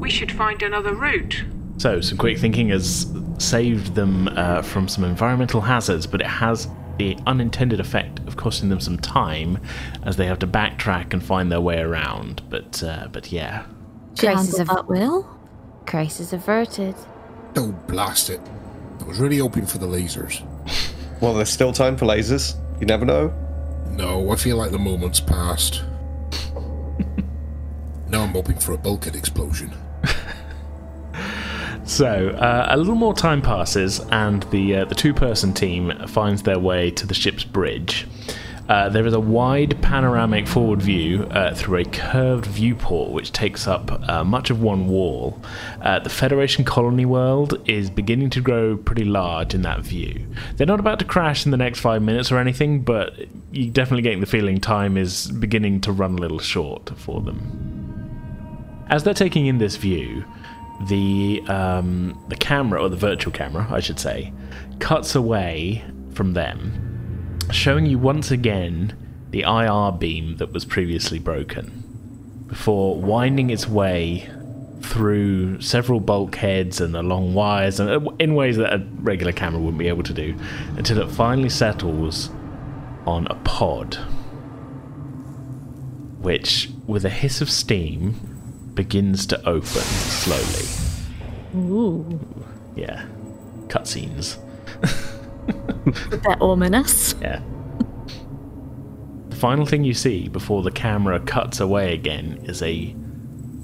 We should find another route. So, some quick thinking has saved them uh, from some environmental hazards, but it has the unintended effect of costing them some time as they have to backtrack and find their way around. But, uh, but yeah. Crisis handled of- that well. Crisis averted. Oh, blast it. I was really hoping for the lasers. Well, there's still time for lasers. You never know. No, I feel like the moment's passed. now I'm hoping for a bulkhead explosion. So, uh, a little more time passes, and the uh, the two person team finds their way to the ship's bridge. Uh, there is a wide panoramic forward view uh, through a curved viewport which takes up uh, much of one wall. Uh, the Federation colony world is beginning to grow pretty large in that view. They're not about to crash in the next five minutes or anything, but you're definitely getting the feeling time is beginning to run a little short for them. As they're taking in this view, the um, the camera or the virtual camera, I should say, cuts away from them, showing you once again the IR beam that was previously broken, before winding its way through several bulkheads and along wires and uh, in ways that a regular camera wouldn't be able to do, until it finally settles on a pod, which, with a hiss of steam, begins to open slowly. Ooh, Yeah. Cutscenes. bit ominous. Yeah. The final thing you see before the camera cuts away again is a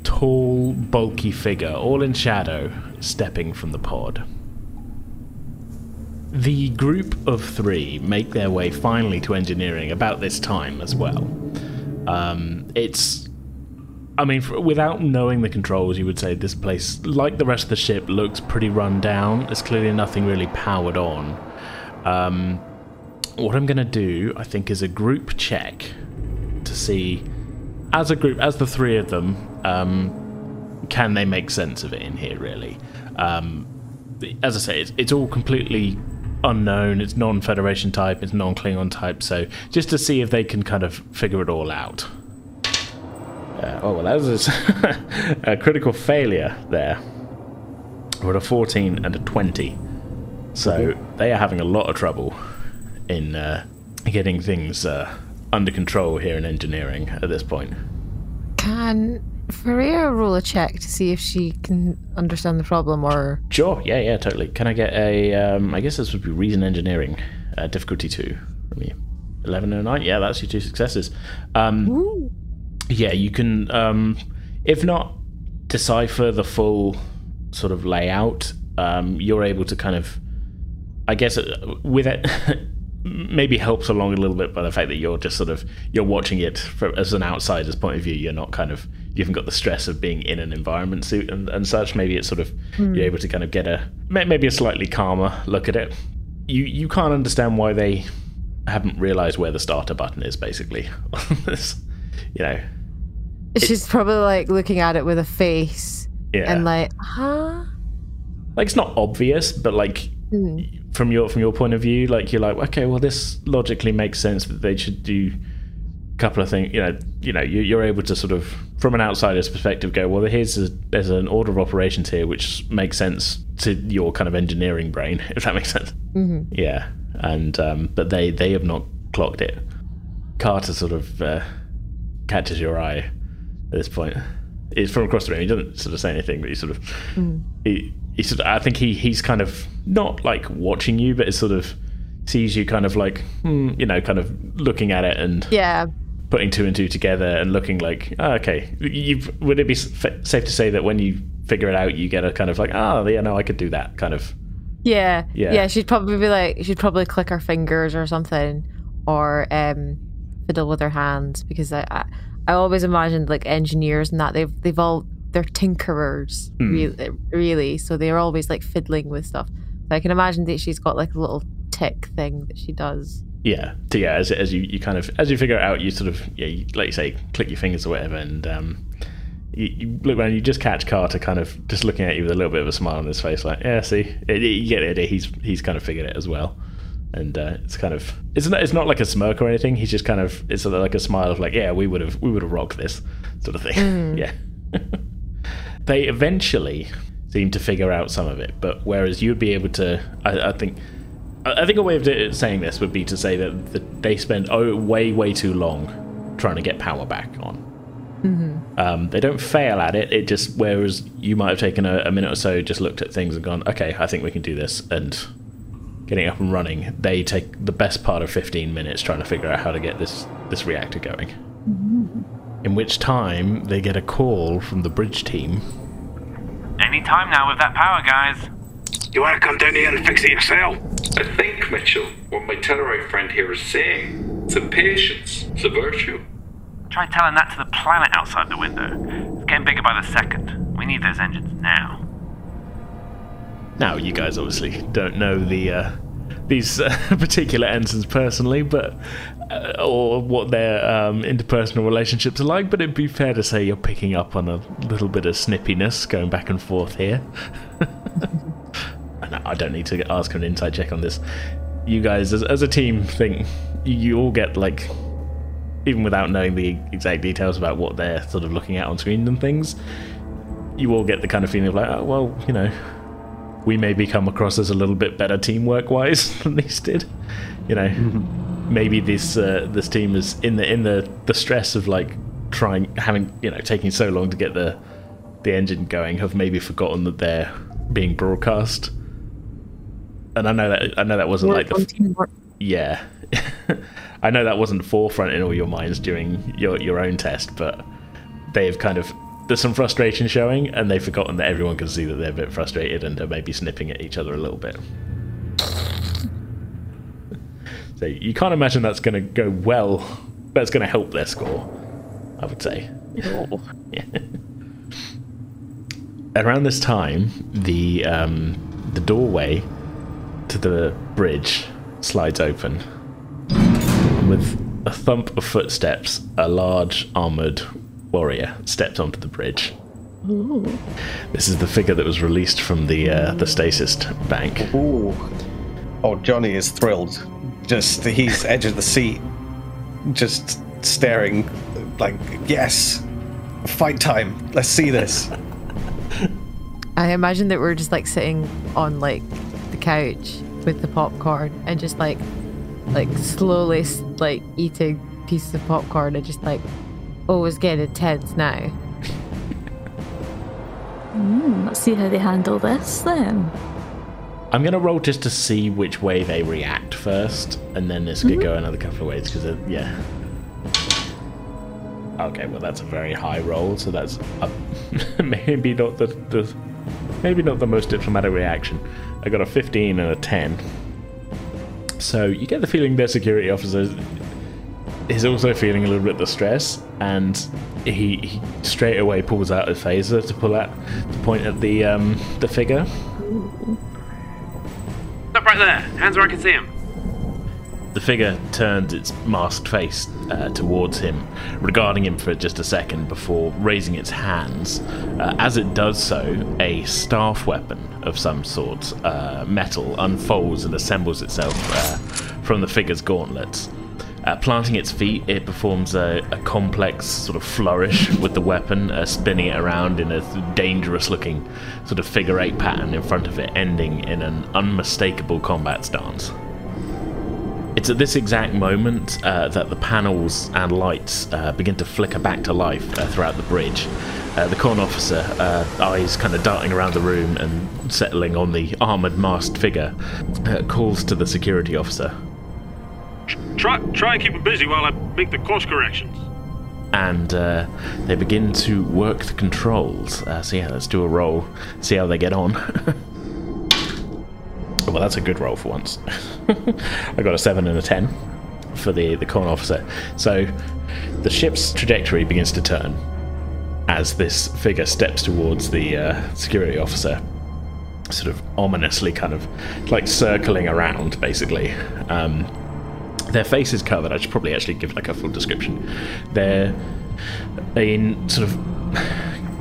tall, bulky figure, all in shadow, stepping from the pod. The group of three make their way finally to engineering about this time as well. Um, it's. I mean, f without knowing the controls, you would say this place, like the rest of the ship, looks pretty run down. There's clearly nothing really powered on. Um, what I'm going to do, I think, is a group check to see, as a group, as the three of them, um, can they make sense of it in here, really? Um, as I say, it's, it's all completely unknown. It's non Federation type, it's non Klingon type, so just to see if they can kind of figure it all out. Uh, oh, well, that was a critical failure there. We're at a 14 and a 20. So they are having a lot of trouble in uh, getting things uh, under control here in engineering at this point. Can Ferreira roll a check to see if she can understand the problem or. Sure, yeah, yeah, totally. Can I get a. Um, I guess this would be reason engineering, uh, difficulty two from you. 11 and 9, yeah, that's your two successes. Um, yeah, you can, um, if not decipher the full sort of layout, um, you're able to kind of, I guess, uh, with it. maybe helps along a little bit by the fact that you're just sort of you're watching it from, as an outsider's point of view you're not kind of you haven't got the stress of being in an environment suit and, and such maybe it's sort of Hmm. you're able to kind of get a maybe a slightly calmer look at it you you can't understand why they haven't realized where the starter button is basically you know She's probably like looking at it with a face Yeah. and like, huh? like it's not obvious but like Hmm. from your from your point of view like you're like okay well this logically makes sense that they should do a couple of things you know you know you, you're able to sort of from an outsider's perspective go well here's a, there's an order of operations here which makes sense to your kind of engineering brain if that makes sense Mhm. yeah and um, but they they have not clocked it carter sort of uh, catches your eye at this point it's from across the room he doesn't sort of say anything but he sort of Mm. he, he sort of, I think he he's kind of not like watching you, but it sort of sees you kind of like hmm, you know, kind of looking at it and Yeah. putting two and two together and looking like oh, okay. You would it be fa- safe to say that when you figure it out, you get a kind of like oh yeah, no, I could do that kind of Yeah. Yeah. Yeah. She'd probably be like, she'd probably click her fingers or something, or um, fiddle with her hands because I, I, I always imagined like engineers and that they've they've all they're tinkerers Hmm. really, really. So they're always like fiddling with stuff. So I can imagine that she's got like a little tick thing that she does. yeah. So yeah, as as you, you kind of as you figure it out, you sort of yeah, you, like you say, click your fingers or whatever, and um, you, you look around, you just catch Carter kind of just looking at you with a little bit of a smile on his face, like yeah, see, it, it- you get the idea. He's he's kind of figured it as well, and uh, it's kind of it's not it's not like a smirk or anything. He's just kind of it's sort of like a smile of like yeah, we would have we would have rocked this sort of thing. Mm. yeah. they eventually seem to figure out some of it, but whereas you'd be able to, I, I think. I think a way of saying this would be to say that, that they spend oh, way, way too long trying to get power back on. Mm-hmm. Um, they don't fail at it. It just whereas you might have taken a, a minute or so, just looked at things and gone, okay, I think we can do this, and getting up and running. They take the best part of fifteen minutes trying to figure out how to get this this reactor going. Mm-hmm. In which time they get a call from the bridge team. Any time now with that power, guys. You want to come down here and fix it yourself? I think, Mitchell, what my Tellarite friend here is saying. Some patience. It's a virtue. Try telling that to the planet outside the window. It's getting bigger by the second. We need those engines now. Now, you guys obviously don't know the uh, these uh, particular ensigns personally, but uh, or what their um, interpersonal relationships are like. But it'd be fair to say you're picking up on a little bit of snippiness going back and forth here. and I don't need to ask for an insight check on this. You guys, as, as a team, think you all get like, even without knowing the exact details about what they're sort of looking at on screen and things, you all get the kind of feeling of like, oh, well, you know, we maybe come across as a little bit better teamwork wise than these did. You know, maybe this uh, this team is in the in the the stress of like trying having you know taking so long to get the the engine going have maybe forgotten that they're being broadcast. And I know that I know that wasn't like the f- yeah. I know that wasn't forefront in all your minds during your your own test, but they've kind of there's some frustration showing, and they've forgotten that everyone can see that they're a bit frustrated and are maybe snipping at each other a little bit. So you can't imagine that's going to go well. That's going to help their score. I would say. Yeah. Around this time, the um, the doorway to the bridge slides open. With a thump of footsteps, a large armored warrior steps onto the bridge. This is the figure that was released from the uh, the stasis bank. Ooh. Oh, Johnny is thrilled. Just he's edge of the seat, just staring, like yes, fight time. Let's see this. I imagine that we're just like sitting on like the couch with the popcorn and just like like slowly like eating pieces of popcorn and just like oh it's getting intense now. Mm, let's see how they handle this then. I'm gonna roll just to see which way they react first, and then this could go another couple of ways because yeah. Okay, well that's a very high roll, so that's a, maybe not the, the maybe not the most diplomatic reaction. I got a 15 and a 10. So you get the feeling their security officer is also feeling a little bit of the stress, and he, he straight away pulls out a phaser to pull out to point at the um, the figure. Stop right there. Hands where I can see him. The figure turns its masked face uh, towards him, regarding him for just a second before raising its hands. Uh, as it does so, a staff weapon of some sort, uh, metal, unfolds and assembles itself uh, from the figure's gauntlets. Uh, planting its feet, it performs a, a, complex sort of flourish with the weapon, uh, spinning it around in a dangerous looking sort of figure eight pattern in front of it, ending in an unmistakable combat stance. It's at this exact moment uh, that the panels and lights uh, begin to flicker back to life uh, throughout the bridge. Uh, the con officer, eyes kind of darting around the room and settling on the armored masked figure, calls to the security officer. Try, try and keep it busy while I make the course corrections. And they begin to work the controls. so yeah, let's do a roll, see how they get on. Well, that's a good roll for once. I got a 7 and a 10 for the, the con officer. So the ship's trajectory begins to turn as this figure steps towards the uh, security officer, sort of ominously, kind of like circling around, basically. Um, their face is covered. I should probably actually give like a full description. They're in sort of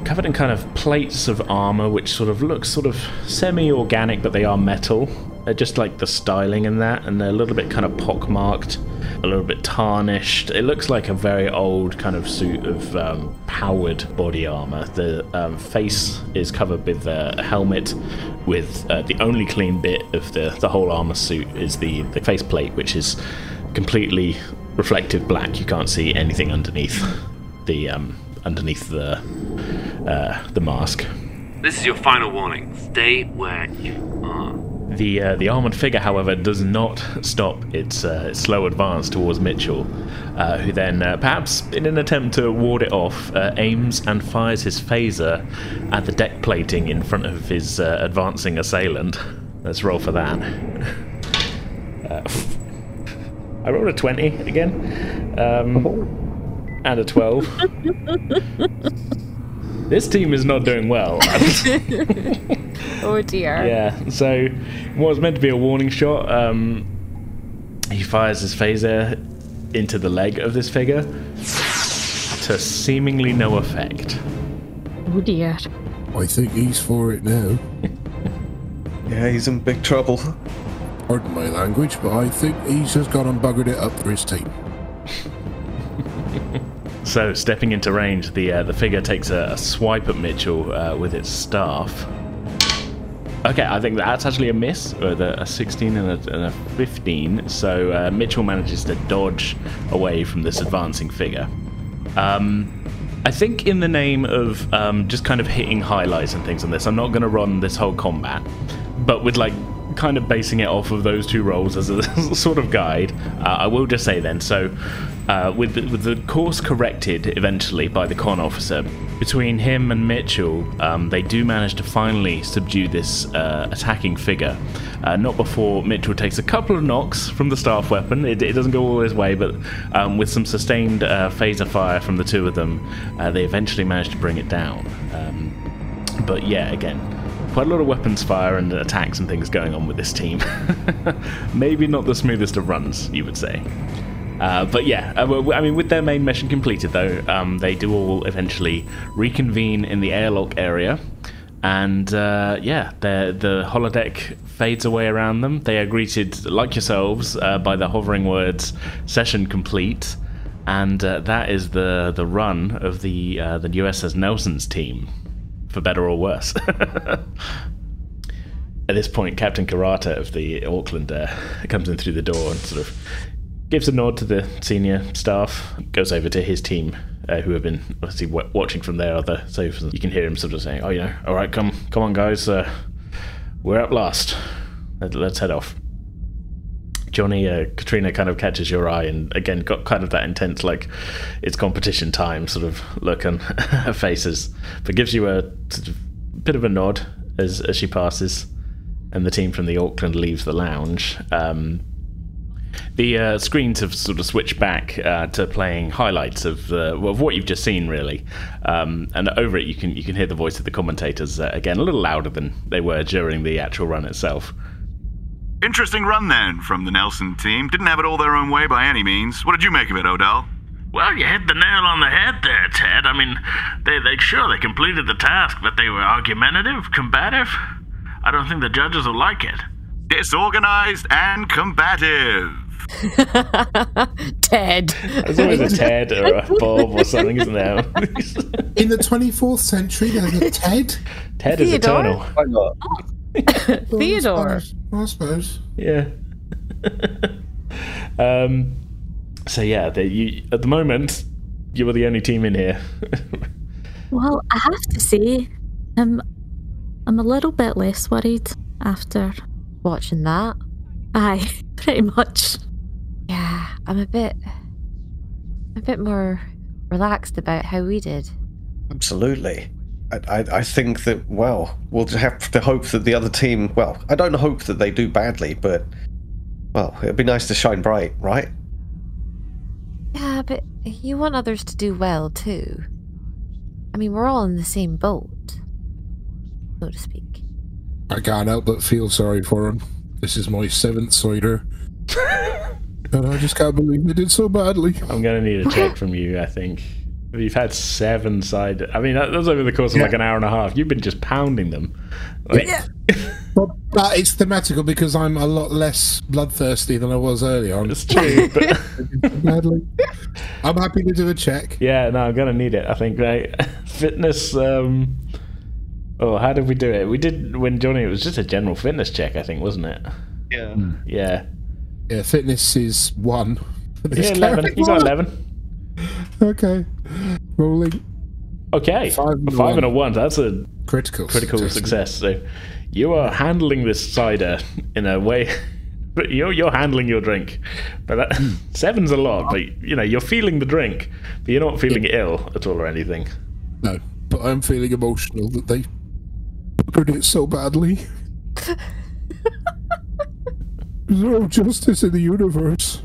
covered in kind of plates of armor, which sort of looks sort of semi-organic, but they are metal. They're just like the styling in that, and they're a little bit kind of pockmarked, a little bit tarnished. It looks like a very old kind of suit of um, powered body armor. The um, face is covered with a helmet, with uh, the only clean bit of the the whole armor suit is the the faceplate, which is completely reflective black. You can't see anything underneath the um, underneath the uh, the mask. This is your final warning. Stay where you are. The uh, the armored figure, however, does not stop its, uh, slow advance towards Mitchell, uh, who then, uh, perhaps in an attempt to ward it off, uh, aims and fires his phaser at the deck plating in front of his uh, advancing assailant. Let's roll for that. I rolled a twenty again. Um, and a 12. this team is not doing well. oh dear. Yeah, so what was meant to be a warning shot, um, he fires his phaser into the leg of this figure to seemingly no effect. Oh dear. I think he's for it now. yeah, he's in big trouble. Pardon my language, but I think he's just gone and buggered it up for his team. So, stepping into range, the uh, the figure takes a, a swipe at Mitchell uh, with its staff. Okay, I think that's actually a miss, with a, a 16 and a, and a 15. So uh, Mitchell manages to dodge away from this advancing figure. Um, I think, in the name of um, just kind of hitting highlights and things on this, I'm not going to run this whole combat, but with like kind of basing it off of those two roles as a sort of guide. Uh, I will just say then, so uh, with the, with the course corrected eventually by the con officer, between him and Mitchell, um, they do manage to finally subdue this uh, attacking figure. Uh, not before Mitchell takes a couple of knocks from the staff weapon. It, it doesn't go all his way, but um, with some sustained uh, phaser fire from the two of them, uh, they eventually manage to bring it down. Um, but yeah, again, quite a lot of weapons fire and attacks and things going on with this team. Maybe not the smoothest of runs, you would say. Uh, but yeah, uh, I mean, with their main mission completed, though, um, they do all eventually reconvene in the airlock area. And uh, yeah, the holodeck fades away around them. They are greeted, like yourselves, uh, by the hovering words "session complete," and uh, that is the the run of the uh, the USS Nelson's team, for better or worse. At this point, Captain Karata of the Auckland uh, comes in through the door and sort of gives a nod to the senior staff, goes over to his team, uh, who have been obviously w- watching from their other sofas. You can hear him sort of saying, "Oh, you know, all right, come, come on, guys, uh, we're up last. Let, us head off." Johnny, uh, Katrina kind of catches your eye, and again got kind of that intense, like it's competition time sort of look on her faces, but gives you a sort of bit of a nod as as she passes, and the team from the Auckland leaves the lounge. Um, the uh, screens have sort of switched back uh, to playing highlights of, uh, of what you've just seen, really. Um, and over it, you can you can hear the voice of the commentators uh, again, a little louder than they were during the actual run itself. Interesting run then from the Nelson team. Didn't have it all their own way by any means. What did you make of it, Odell? Well, you hit the nail on the head there, Ted. I mean, they, they sure they completed the task, but they were argumentative, combative. I don't think the judges will like it. Disorganized and combative. Ted. There's always a Ted or a Bob or something, isn't there? In the 24th century, there's a Ted. Ted is Theodore? eternal. Why not? Theodore. I suppose. Yeah. um. So yeah, the, you, at the moment, you were the only team in here. Well, I have to say, um, I'm a little bit less worried after. Watching that. Aye, pretty much. Yeah, I'm a bit. a bit more relaxed about how we did. Absolutely. I, I, I think that, well, we'll just have to hope that the other team, well, I don't hope that they do badly, but, well, it'd be nice to shine bright, right? Yeah, but you want others to do well too. I mean, we're all in the same boat, so to speak. I can't help but feel sorry for him. This is my seventh cider. and I just can't believe they did so badly. I'm going to need a check from you, I think. You've had seven side. I mean, that, that's over the course of like an hour and a half. You've been just pounding them. Like, But it's thematical because I'm a lot less bloodthirsty than I was earlier. I'm It's true, but badly. I'm happy to do a check. yeah, no, I'm going to need it. I think, right? Fitness. Um, oh, how did we do it? We did when Johnny. It was just a general fitness check, I think, wasn't it? Yeah. Yeah. Yeah, fitness is one. for this Yeah, eleven. You got eleven. Okay. Rolling Okay, Five and a five and a one. one. That's a critical. critical success. So you are handling this cider in a way. But you're you're handling your drink, but that, hmm. seven's a lot. But you know you're feeling the drink, but you're not feeling ill at all or anything. No, but I'm feeling emotional that they butchered it so badly. There's no justice in the universe.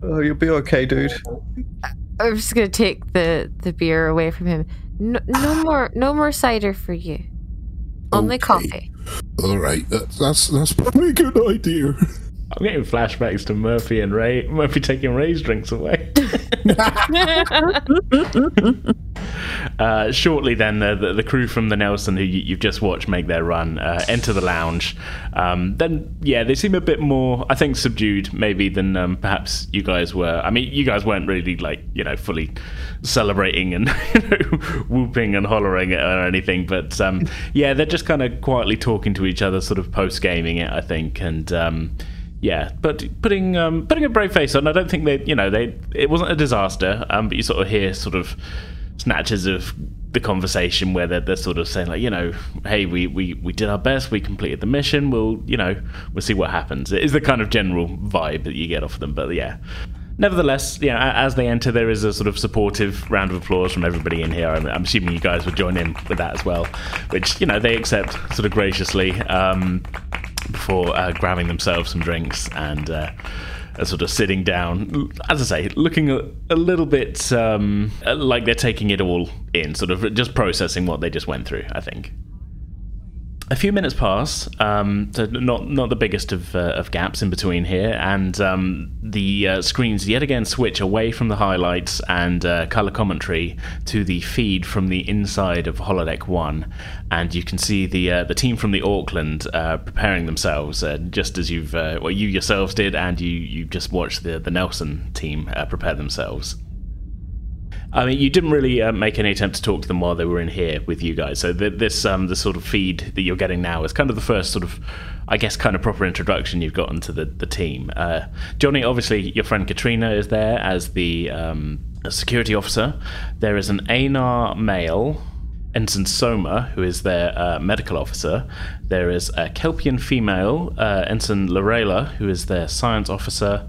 Oh, you'll be okay, dude. I'm just gonna take the the beer away from him. No, no more, no more cider for you. Only Okay. coffee. All right, that's that's that's probably a good idea. I'm getting flashbacks to Murphy and Ray. Murphy taking Ray's drinks away. Uh, shortly, then the, the, the crew from the Nelson, who you, you've just watched make their run, uh, enter the lounge. Um, then, yeah, they seem a bit more, I think, subdued maybe than um, perhaps you guys were. I mean, you guys weren't really like you know fully celebrating and you know, whooping and hollering or anything, but um, yeah, they're just kind of quietly talking to each other, sort of post gaming it, I think, and. Um, yeah, but putting um, putting a brave face on. I don't think they, you know, they. It wasn't a disaster, um, but you sort of hear sort of snatches of the conversation where they're, they're sort of saying like you know hey we, we we did our best we completed the mission we'll you know we'll see what happens. It is the kind of general vibe that you get off of them but yeah. Nevertheless you know as they enter there is a sort of supportive round of applause from everybody in here. I'm, I'm assuming you guys would join in with that as well which you know they accept sort of graciously um, before uh, grabbing themselves some drinks and uh, are sort of sitting down, as I say, looking a, a little bit um, like they're taking it all in, sort of just processing what they just went through. I think. A few minutes pass, um, so not not the biggest of, uh, of gaps in between here, and um, the uh, screens yet again switch away from the highlights and uh, color commentary to the feed from the inside of holodeck one, and you can see the uh, the team from the Auckland uh, preparing themselves, uh, just as you've well you yourselves did, and you you just watched the the Nelson team prepare themselves. I mean, you didn't really uh, make any attempt to talk to them while they were in here with you guys. So th- this, um, the sort of feed that you're getting now is kind of the first sort of, I guess, kind of proper introduction you've gotten to the the team. Uh, Johnny, obviously, your friend Katrina is there as the um, security officer. There is an Anar male. Ensign Soma, who is their uh, medical officer. There is a Kelpien female, uh, Ensign Lorela, who is their science officer.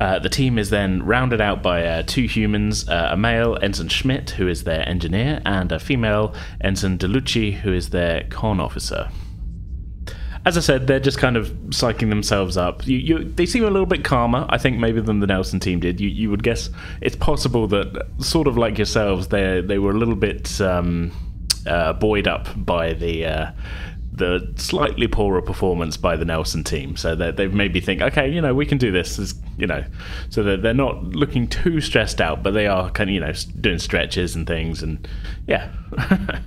Uh, the team is then rounded out by uh, two humans uh, a male, Ensign Schmidt, who is their engineer, and a female, Ensign DeLucci, who is their con officer. As I said, they're just kind of psyching themselves up. You, you, they seem a little bit calmer, I think, maybe than the Nelson team did. You, you would guess it's possible that, sort of like yourselves, they they were a little bit um, uh, buoyed up by the uh, the slightly poorer performance by the Nelson team. So that they maybe think, okay, you know, we can do this. As, you know, so that they're not looking too stressed out, but they are kind of you know doing stretches and things, and yeah.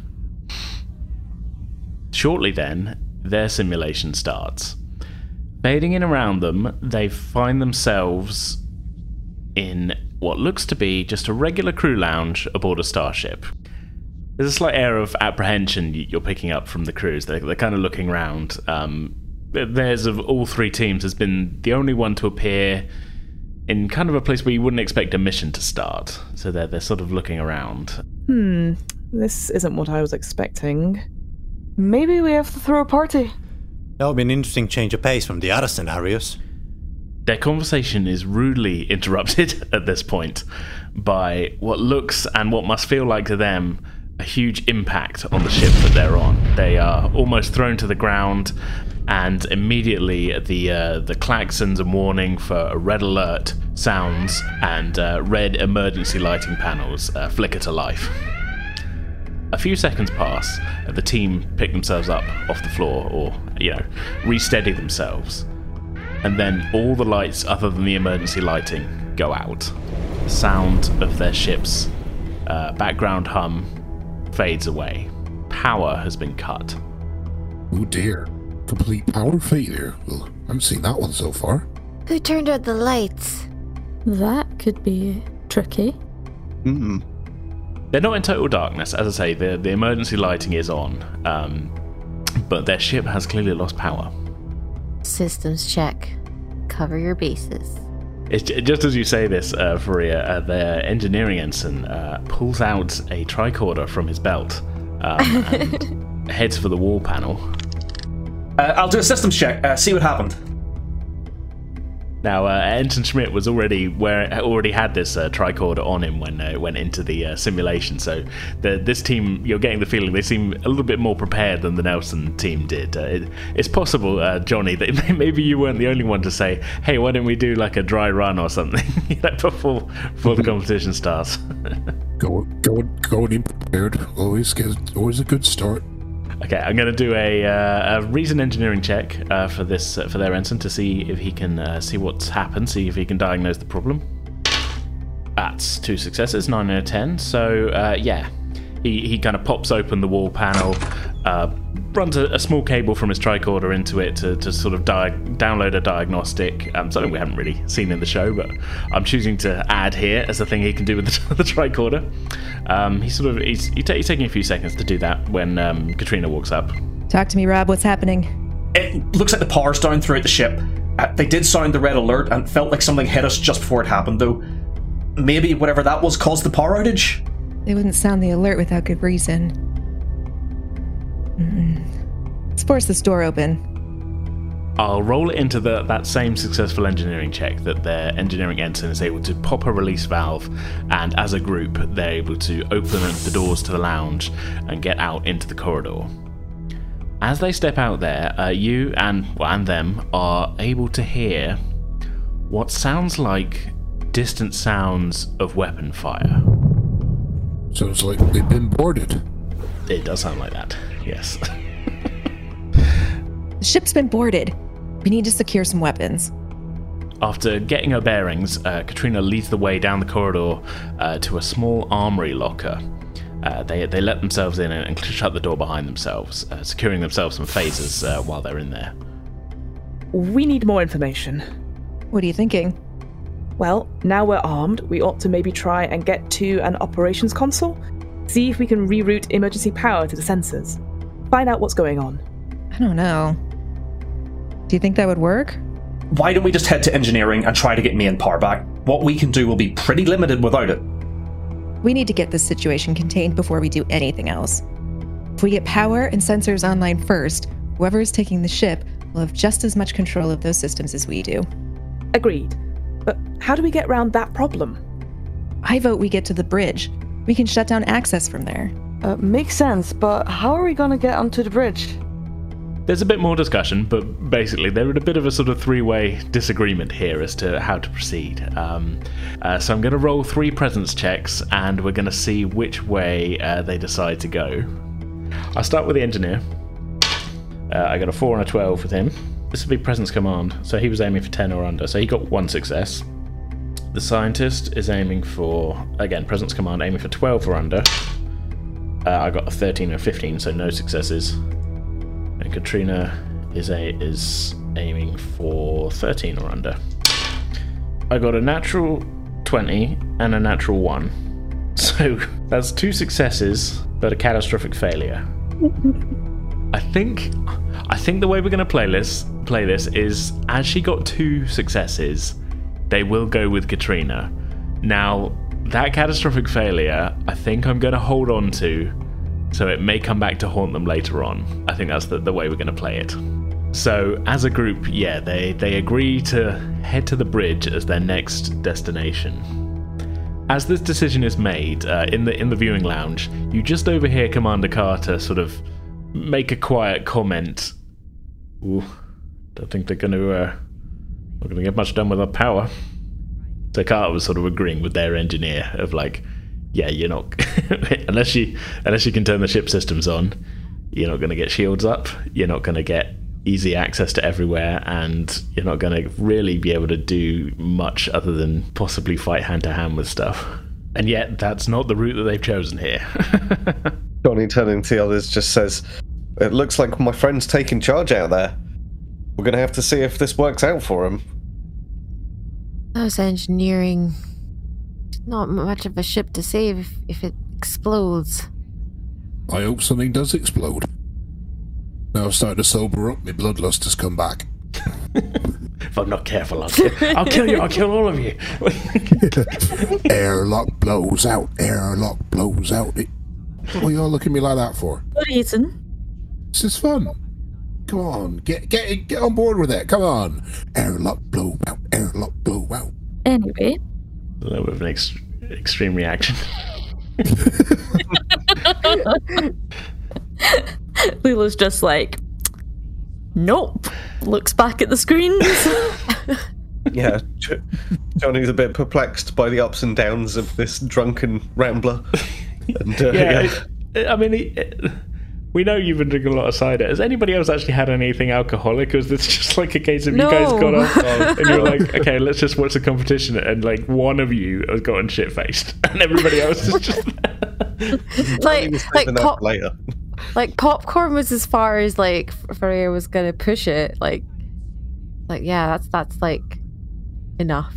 Shortly then, their simulation starts. Fading in around them, they find themselves in what looks to be just a regular crew lounge aboard a starship. There's a slight air of apprehension you're picking up from the crews. They're, they're kind of looking around. Um, theirs of all three teams has been the only one to appear in kind of a place where you wouldn't expect a mission to start. So they're they're sort of looking around. Hmm, this isn't what I was expecting. Maybe we have to throw a party. That would be an interesting change of pace from the other scenarios. Their conversation is rudely interrupted at this point by what looks and what must feel like to them a huge impact on the ship that they're on. They are almost thrown to the ground, and immediately the uh, the klaxons and warning for a red alert sounds, and uh, red emergency lighting panels uh, flicker to life. A few seconds pass, and the team pick themselves up off the floor, or you know, re-steady themselves and then all the lights other than the emergency lighting go out. The sound of their ship's uh, background hum fades away. Power has been cut. Oh dear. Complete power failure. Well, I haven't seen that one so far. Who turned out the lights? That could be tricky. Hmm. They're not in total darkness, as I say. The the emergency lighting is on, um, but their ship has clearly lost power. Systems check. Cover your bases. It's just as you say this, uh, Faria, uh, their engineering ensign uh, pulls out a tricorder from his belt um, and heads for the wall panel. Uh, I'll do a systems check. Uh, see what happened. Now, uh, Ensign Schmidt was already where already had this uh, tricorder on him when uh, it went into the uh, simulation. So, the, this team, you're getting the feeling they seem a little bit more prepared than the Nelson team did. Uh, it, it's possible, uh, Johnny, that maybe you weren't the only one to say, "Hey, why don't we do like a dry run or something before before the competition starts?" Go, go, going in prepared. Always, get, always a good start. Okay, I'm going to do a, uh, a reason engineering check uh, for this uh, for their ensign to see if he can uh, see what's happened, see if he can diagnose the problem. That's two successes, nine out of ten. So uh, yeah, he he kind of pops open the wall panel, uh, runs a, a small cable from his tricorder into it to, to sort of di- download a diagnostic. Um, something we haven't really seen in the show, but I'm choosing to add here as a thing he can do with the, the tricorder. Um, he's sort of he's, he ta- he's taking a few seconds to do that when um, Katrina walks up. Talk to me, Rob. What's happening? It looks like the power's down throughout the ship. Uh, they did sound the red alert and felt like something hit us just before it happened, though. Maybe whatever that was caused the power outage? They wouldn't sound the alert without good reason. Let's force this door open. I'll roll it into the, that same successful engineering check that their engineering ensign is able to pop a release valve, and as a group, they're able to open the doors to the lounge and get out into the corridor. As they step out there, uh, you and well, and them are able to hear what sounds like distant sounds of weapon fire. Sounds like they've been boarded. It does sound like that. Yes. The ship's been boarded. We need to secure some weapons. After getting her bearings, uh, Katrina leads the way down the corridor uh, to a small armory locker. Uh, they, they let themselves in and, and shut the door behind themselves, uh, securing themselves some phasers uh, while they're in there. We need more information. What are you thinking? Well, now we're armed, we ought to maybe try and get to an operations console, see if we can reroute emergency power to the sensors, find out what's going on. I don't know. Do you think that would work? Why don't we just head to engineering and try to get me and Par back? What we can do will be pretty limited without it. We need to get this situation contained before we do anything else. If we get power and sensors online first, whoever is taking the ship will have just as much control of those systems as we do. Agreed. But how do we get around that problem? I vote we get to the bridge. We can shut down access from there. Uh, makes sense, but how are we gonna get onto the bridge? There's a bit more discussion, but basically they're in a bit of a sort of three-way disagreement here as to how to proceed. Um, uh, so I'm going to roll three presence checks, and we're going to see which way uh, they decide to go. I'll start with the engineer. Uh, I got a four and a twelve with him. This would be presence command, so he was aiming for ten or under, so he got one success. The scientist is aiming for again presence command, aiming for twelve or under. Uh, I got a thirteen or fifteen, so no successes. And Katrina is a is aiming for 13 or under. I got a natural 20 and a natural 1. So that's two successes, but a catastrophic failure. I think I think the way we're going to play this play this is as she got two successes, they will go with Katrina. Now, that catastrophic failure, I think I'm going to hold on to so it may come back to haunt them later on. I think that's the, the way we're going to play it. So, as a group, yeah, they, they agree to head to the bridge as their next destination. As this decision is made uh, in the in the viewing lounge, you just overhear Commander Carter sort of make a quiet comment. Ooh, don't think they're going to uh, not going to get much done with our power. Carter was sort of agreeing with their engineer of like, yeah, you're not unless you unless you can turn the ship systems on, you're not going to get shields up. You're not going to get easy access to everywhere, and you're not going to really be able to do much other than possibly fight hand to hand with stuff. And yet, that's not the route that they've chosen here. Johnny, turning to the others, just says, "It looks like my friend's taking charge out there. We're going to have to see if this works out for him." Those engineering. Not much of a ship to save if, if it explodes. I hope something does explode. Now I've started to sober up, my bloodlust has come back. if I'm not careful, I'll kill, I'll kill you. I'll kill all of you. airlock blows out. Airlock blows out. It, what are you all looking at me like that for? Good reason. This is fun. Come on, get get get on board with it. Come on. Airlock blow out. Airlock blow out. Anyway, a little bit of an ex- extreme reaction. Lula's just like, nope. Looks back at the screens. yeah, Johnny's a bit perplexed by the ups and downs of this drunken rambler. And, uh, yeah, yeah. it- I mean, it, it- we know you've been drinking a lot of cider. Has anybody else actually had anything alcoholic, or is this just like a case of you guys got No. up and you're like, okay, let's just watch the competition, and like one of you has gotten shit faced, and everybody else is just like like Saving pop, later. like popcorn was as far as like Ferreira was gonna push it. Like like yeah, that's that's like enough.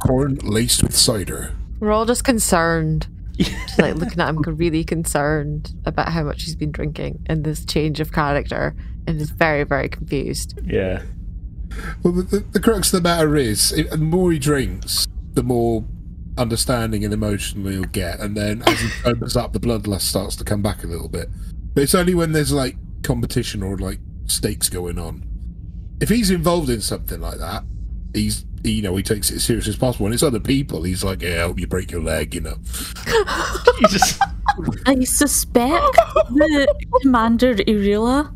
Corn laced with cider. We're all just concerned. Just like looking at him really concerned about how much he's been drinking and this change of character and is very, very confused. yeah. Well, the, the, the crux of the matter is, if, the more he drinks, the more understanding and emotional he'll get, and then as he opens up, the bloodlust starts to come back a little bit. But it's only when there's like competition or like stakes going on. If he's involved in something like that, he's he, you know he takes it as serious as possible. And it's other people. He's like, yeah, I hope you break your leg, you know. I suspect that Commander Irila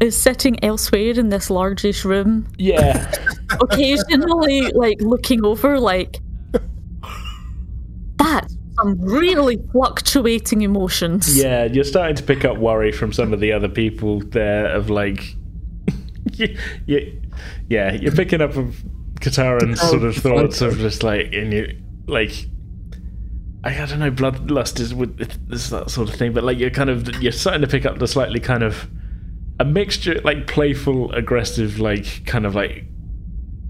is sitting elsewhere in this largish room, Yeah. occasionally like looking over, like that's some really fluctuating emotions. Yeah, you're starting to pick up worry from some of the other people there of like, you, you, yeah, you're picking up of Kataran's oh, sort of thoughts of just like, and you like, I, I don't know, bloodlust is with this that sort of thing, but like you're kind of you're starting to pick up the slightly kind of a mixture, like playful, aggressive, like kind of like.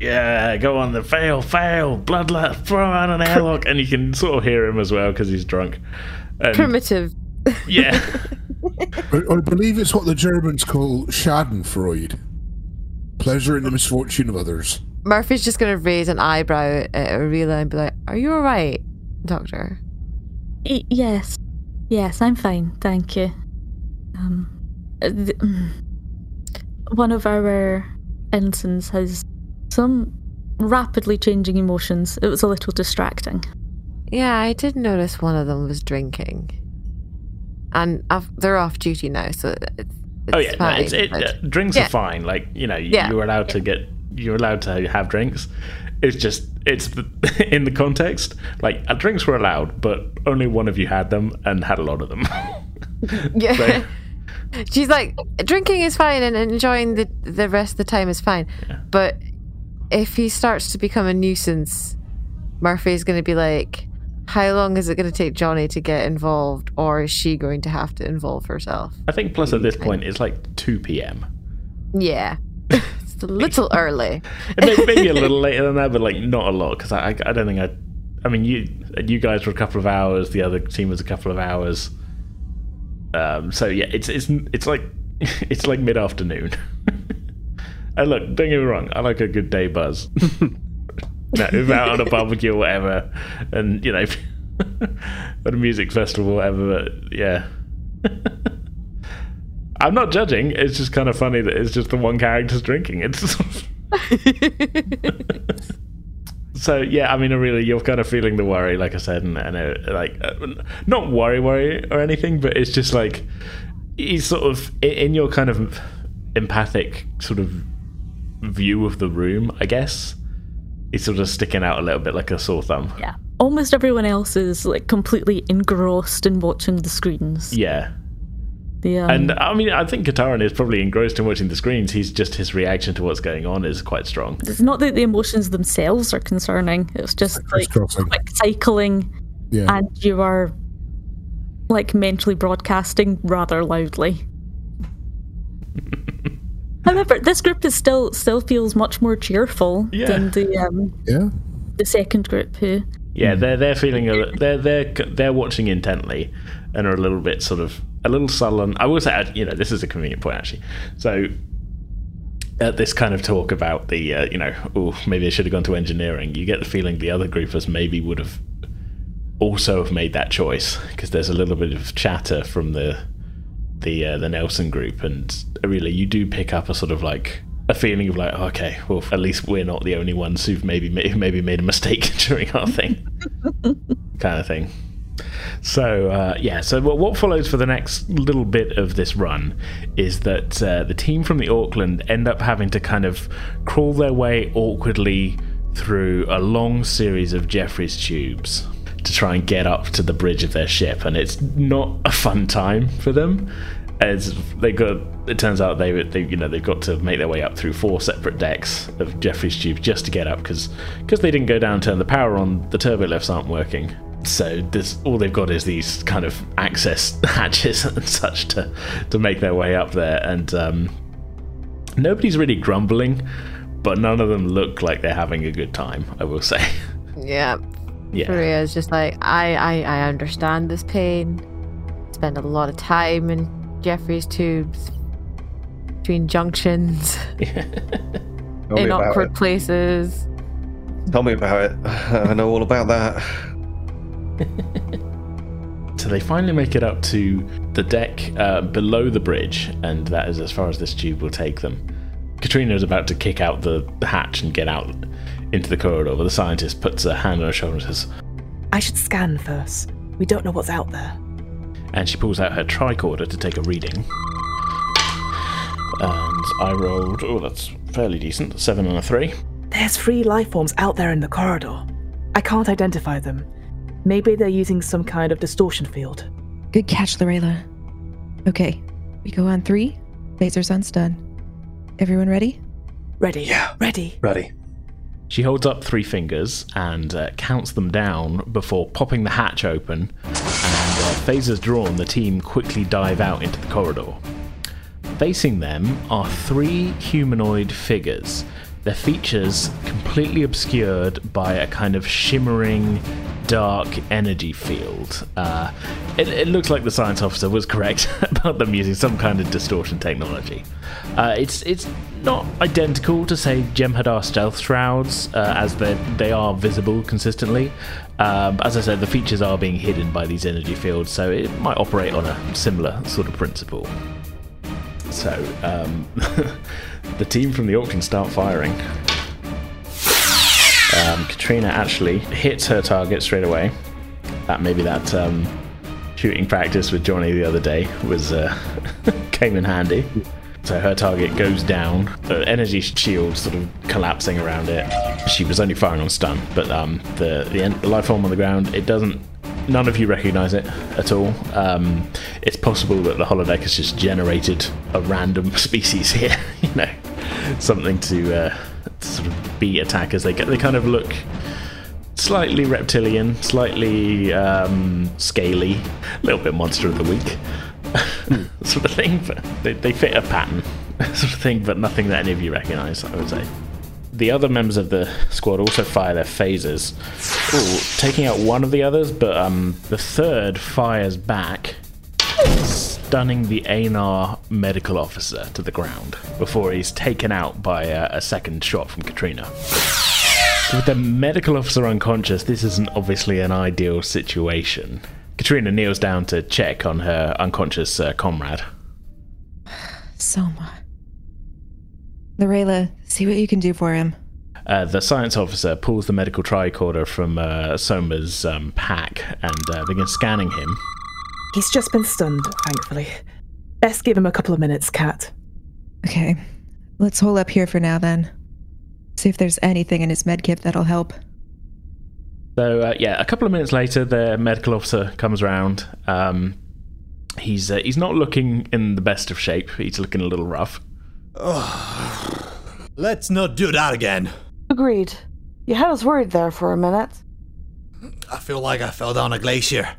Yeah, go on the fail, fail, bloodlust, throw out an airlock, and you can sort of hear him as well because he's drunk. And- Primitive. yeah. I, I believe it's what the Germans call Schadenfreude. Pleasure in the misfortune of others. Murphy's just gonna raise an eyebrow at Arila and be like, "Are you all right, Doctor?" Y- yes, yes, I'm fine, thank you. Um, th- one of our ensigns has some rapidly changing emotions. It was a little distracting. Yeah, I did notice one of them was drinking, and i they're off duty now, so it's, it's oh yeah, no, it's, it, but- uh, drinks Yeah. are fine. Like you know, you, Yeah. you're allowed to get, you're allowed to have drinks. It's just, it's the, in the context. Like uh, drinks were allowed, but only one of you had them and had a lot of them. Yeah. So- She's like, drinking is fine and enjoying the the rest of the time is fine. But if he starts to become a nuisance, Murphy's going to be like, how long is it going to take Johnny to get involved, or is she going to have to involve herself? I think plus at this point it's like two p.m. Yeah. A little early. Maybe, a little later than that, but like not a lot because I, I, I don't think I. I mean, you you guys were a couple of hours. The other team was a couple of hours. Um, so yeah, it's it's it's like it's like mid afternoon. and look, don't get me wrong, I like a good day buzz. no, out on a barbecue or whatever, and you know, at a music festival, or whatever. But yeah. I'm not judging. It's just kind of funny that it's just the one character's drinking. It's so yeah. I mean, really, you're kind of feeling the worry, like I said, and, and uh, like uh, not worry, worry or anything, but it's just like he's sort of in your kind of empathic sort of view of the room. I guess he's sort of sticking out a little bit like a sore thumb. Yeah. Almost everyone else is like completely engrossed in watching the screens. Yeah. The, um, And I mean, I think Kataran is probably engrossed in watching the screens. He's just his reaction to what's going on is quite strong. it's not that the emotions themselves are concerning. It's just like quick cycling, Yeah. and you are like mentally broadcasting rather loudly. However, this group is still still feels much more cheerful Yeah. than the um Yeah. the second group who Yeah, they're they're feeling a, they're they're they're watching intently and are a little bit sort of a little sullen. I will say, you know, this is a convenient point actually. So. At this kind of talk about the, uh, you know, oh, maybe I should have gone to engineering. You get the feeling the other groupers maybe would have also have made that choice because there's a little bit of chatter from the the uh, the Nelson group, and really you do pick up a sort of like a feeling of like, okay, well, at least we're not the only ones who've maybe ma- maybe made a mistake during our thing, kind of thing. So uh, yeah, so what, follows for the next little bit of this run is that uh, the team from the Auckland end up having to kind of crawl their way awkwardly through a long series of Jefferies tubes to try and get up to the bridge of their ship, and it's not a fun time for them. As they got, it turns out they, they, you know, they've got to make their way up through four separate decks of Jefferies tubes just to get up because because they didn't go down, turn the power on, the turbo lifts aren't working. So this, all they've got is these kind of access hatches and such to to make their way up there, and um, nobody's really grumbling, but none of them look like they're having a good time. I will say. Yeah. Yeah. Faria is just like, I, I, I understand this pain. Spend a lot of time in Jefferies tubes, between junctions, Tell me in awkward it. places. Tell me about it. I know all about that. So they finally make it up to the deck uh, below the bridge, and that is as far as this tube will take them. Katrina is about to kick out the, hatch and get out into the corridor, but the scientist puts a hand on her shoulder and says, I should scan first. We don't know what's out there. and she pulls out her tricorder to take a reading. And I rolled, oh, that's fairly decent, seven and a three. There's three life forms out there in the corridor. I can't identify them. Maybe they're using some kind of distortion field. Good catch, Lorela. Okay, we go on three. Phasers on stun. Everyone ready? Ready. Yeah. Ready. Ready. She holds up three fingers and uh, counts them down before popping the hatch open. And uh, phasers drawn, the team quickly dive out into the corridor. Facing them are three humanoid figures, their features completely obscured by a kind of shimmering, dark energy field. Uh, it, it looks like the science officer was correct about them using some kind of distortion technology. Uh, it's it's not identical to say Jem'Hadar stealth shrouds, uh, as they they are visible consistently. Um, as I said, the features are being hidden by these energy fields, so it might operate on a similar sort of principle. So um, the team from the Auckland start firing. Um, Katrina actually hits her target straight away. That maybe that um, shooting practice with Johnny the other day was uh, came in handy. So her target goes down. The energy shield sort of collapsing around it. She was only firing on stun, but um, the the, en- the life form on the ground it doesn't. None of you recognise it at all. Um, it's possible that the holodeck has just generated a random species here. you know, something to, uh, sort of be attackers. They get they kind of look slightly reptilian, slightly um, scaly, a little bit monster of the week sort of thing. But they, they fit a pattern sort of thing, but nothing that any of you recognise. I would say. The other members of the squad also fire their phasers, Ooh, taking out one of the others, but um, the third fires back, stunning the Anar medical officer to the ground before he's taken out by a, a second shot from Katrina. With the medical officer unconscious, this isn't obviously an ideal situation. Katrina kneels down to check on her unconscious uh, comrade. Soma. Lorela, see what you can do for him. Uh, the science officer pulls the medical tricorder from uh, Soma's um, pack and uh, begins scanning him. He's just been stunned, thankfully. Best give him a couple of minutes, Cat. Okay, let's hold up here for now then. See if there's anything in his medkit that'll help. So uh, yeah, a couple of minutes later, the medical officer comes around. Um, he's uh, he's not looking in the best of shape. He's looking a little rough. Let's not do that again. Agreed. You had us worried there for a minute. I feel like I fell down a glacier.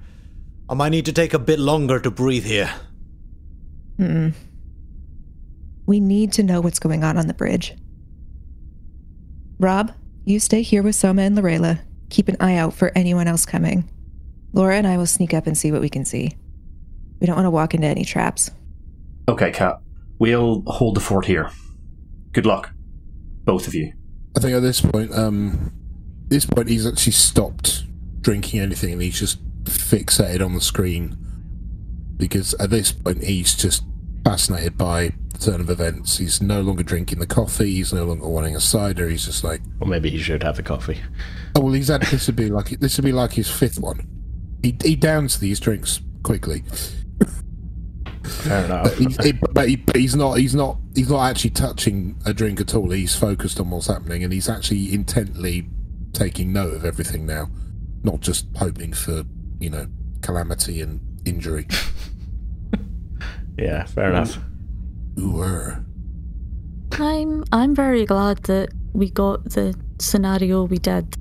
I might need to take a bit longer to breathe here. Hmm. We need to know what's going on on the bridge. Rob, you stay here with Soma and Lorela. Keep an eye out for anyone else coming. Laura and I will sneak up and see what we can see. We don't want to walk into any traps. Okay, Cat. We'll hold the fort here. Good luck, both of you. I think at this point, um, this point he's actually stopped drinking anything and he's just fixated on the screen because at this point he's just fascinated by the turn of events. He's no longer drinking the coffee. He's no longer wanting a cider. He's just like, Or maybe he should have the coffee. oh well, he's had this would be like this would be like his fifth one. He he downs these drinks quickly. Fair enough. But, he, he- but, he, but he's not. He's not. He's not actually touching a drink at all. He's focused on what's happening, and he's actually intently taking note of everything now, not just hoping for you know calamity and injury. Yeah, fair enough. Ooh, I'm I'm very glad that we got the scenario we did.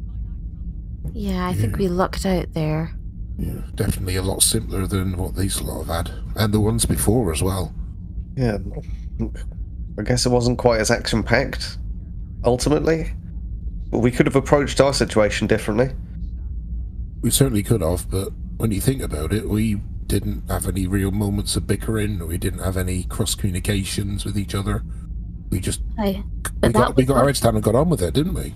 Yeah, I think we lucked out there. Yeah, definitely a lot simpler than what these lot have had, and the ones before as well. Yeah, I guess it wasn't quite as action packed, ultimately. But we could have approached our situation differently. We certainly could have, but when you think about it, we didn't have any real moments of bickering. We didn't have any cross communications with each other. We just Aye. we got we got our us. heads down and got on with it, didn't we?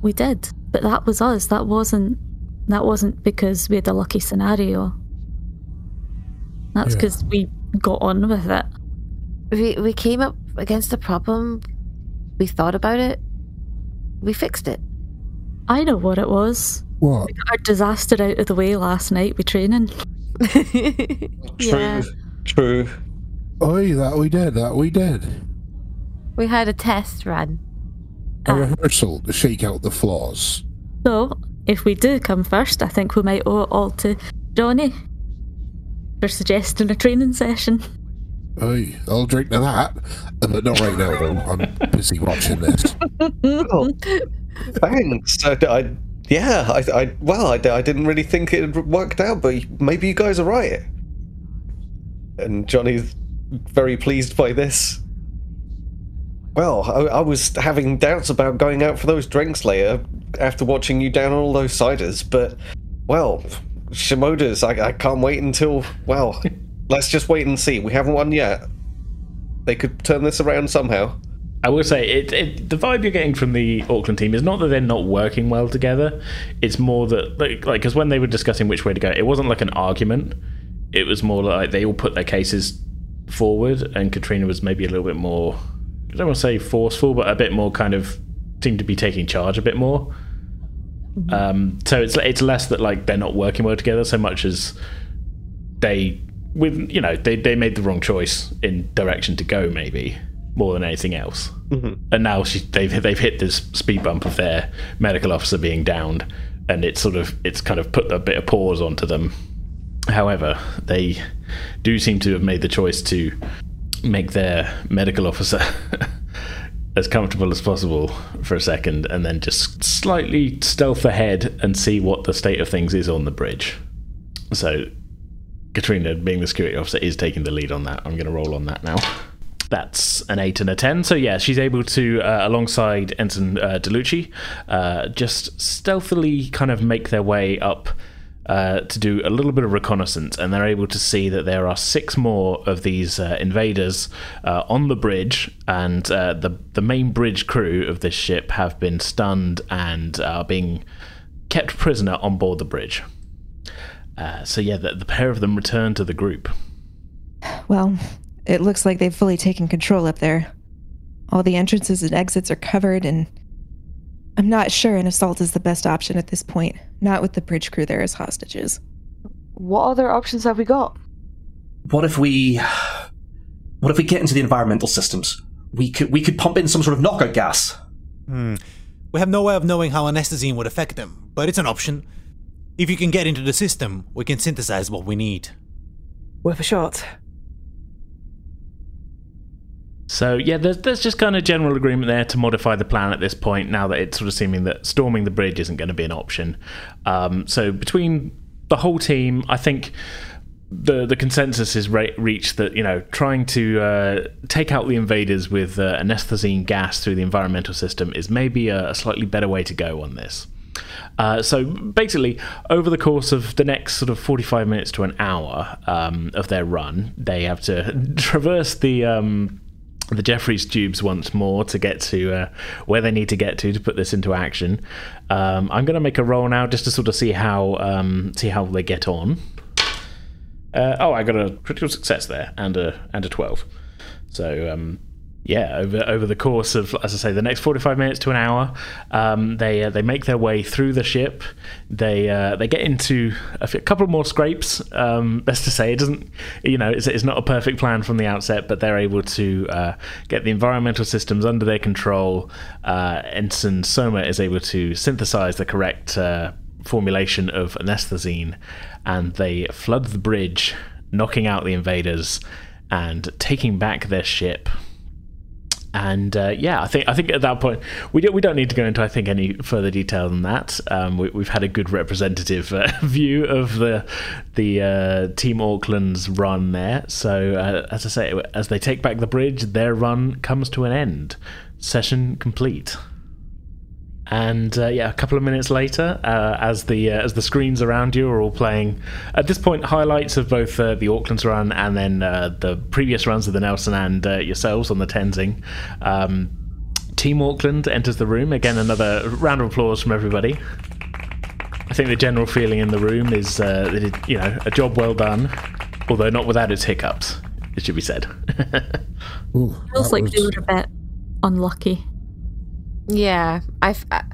We did, but that was us. That wasn't that wasn't because we had a lucky scenario. That's Yeah. because we got on with it. We we came up against a problem. We thought about it. We fixed it. I know what it was. What? We got our disaster out of the way last night with training. Yeah. True. Oi, that we did, that we did. We had a test run. A rehearsal to shake out the flaws. So, if we do come first, I think we might owe it all to Johnny for suggesting a training session. Oi, I'll drink to that. Uh, But not right now, though. I'm busy watching this. Oh, thanks. I, I- yeah, I, I well, I, I didn't really think it worked out, but maybe you guys are right. And Johnny's very pleased by this. Well, I, I was having doubts about going out for those drinks later after watching you down all those ciders, but well, Shimoda's. I, I can't wait until. Well, let's just wait and see. We haven't won yet. They could turn this around somehow. I will say it, it. The vibe you're getting from the Auckland team is not that they're not working well together. It's more that like like because when they were discussing which way to go, it wasn't like an argument. It was more like they all put their cases forward, and Katrina was maybe a little bit more. I don't want to say forceful, but a bit more kind of seemed to be taking charge a bit more. Um, so it's it's less that like they're not working well together so much as they with you know they they made the wrong choice in direction to go maybe more than anything else. Mm-hmm. And now she, they've they've hit this speed bump of their medical officer being downed, and it's sort of it's kind of put a bit of pause onto them. However, they do seem to have made the choice to make their medical officer as comfortable as possible for a second, and then just slightly stealth ahead and see what the state of things is on the bridge. So, Katrina, being the security officer, is taking the lead on that. I'm going to roll on that now. That's an 8 and a 10. So, yeah, she's able to, uh, alongside Ensign uh, DeLucci, uh, just stealthily kind of make their way up uh, to do a little bit of reconnaissance, and they're able to see that there are six more of these uh, invaders uh, on the bridge, and uh, the the main bridge crew of this ship have been stunned and are being kept prisoner on board the bridge. So yeah, the, the pair of them return to the group. Well, it looks like they've fully taken control up there. All the entrances and exits are covered, and I'm not sure an assault is the best option at this point, not with the bridge crew there as hostages. What other options have we got? What if we. What if we get into the environmental systems? We could we could pump in some sort of knockout gas. Hmm. We have no way of knowing how anesthizine would affect them, but it's an option. If you can get into the system, we can synthesize what we need. Worth a shot. So yeah, there's there's just kind of general agreement there to modify the plan at this point. Now that it's sort of seeming that storming the bridge isn't going to be an option. Um, so between the whole team, I think the the consensus is re- reached that you know trying to uh, take out the invaders with uh, anesthizine gas through the environmental system is maybe a, a slightly better way to go on this. Uh, so basically, over the course of the next sort of 45 minutes to an hour um, of their run, they have to traverse the um, the Jefferies tubes once more to get to uh, where they need to get to to put this into action. Um, I'm going to make a roll now just to sort of see how um, see how they get on. Uh, oh, I got a critical success there and a and a twelve. So um, yeah, over over the course of as I say, the next forty five minutes to an hour, um, they uh, they make their way through the ship. They uh, they get into a couple more scrapes. Um, best to say, it doesn't you know it's, it's not a perfect plan from the outset, but they're able to uh, get the environmental systems under their control. Uh, Ensign Soma is able to synthesize the correct uh, formulation of anesthizine, and they flood the bridge, knocking out the invaders and taking back their ship. And uh, yeah, I think I think at that point we don't we don't need to go into I think any further detail than that. Um, we, we've had a good representative uh, view of the the uh, Team Auckland's run there. So uh, as I say, as they take back the bridge, their run comes to an end. Session complete. And uh, yeah, a couple of minutes later, uh, as the uh, as the screens around you are all playing, at this point, highlights of both uh, the Auckland's run and then uh, the previous runs of the Nelson and uh, yourselves on the Tenzing. Um, Team Auckland enters the room again. Another round of applause from everybody. I think the general feeling in the room is uh, that it, you know a job well done, although not without its hiccups. It should be said. Feels like they were a bit unlucky. Yeah, I. f- I-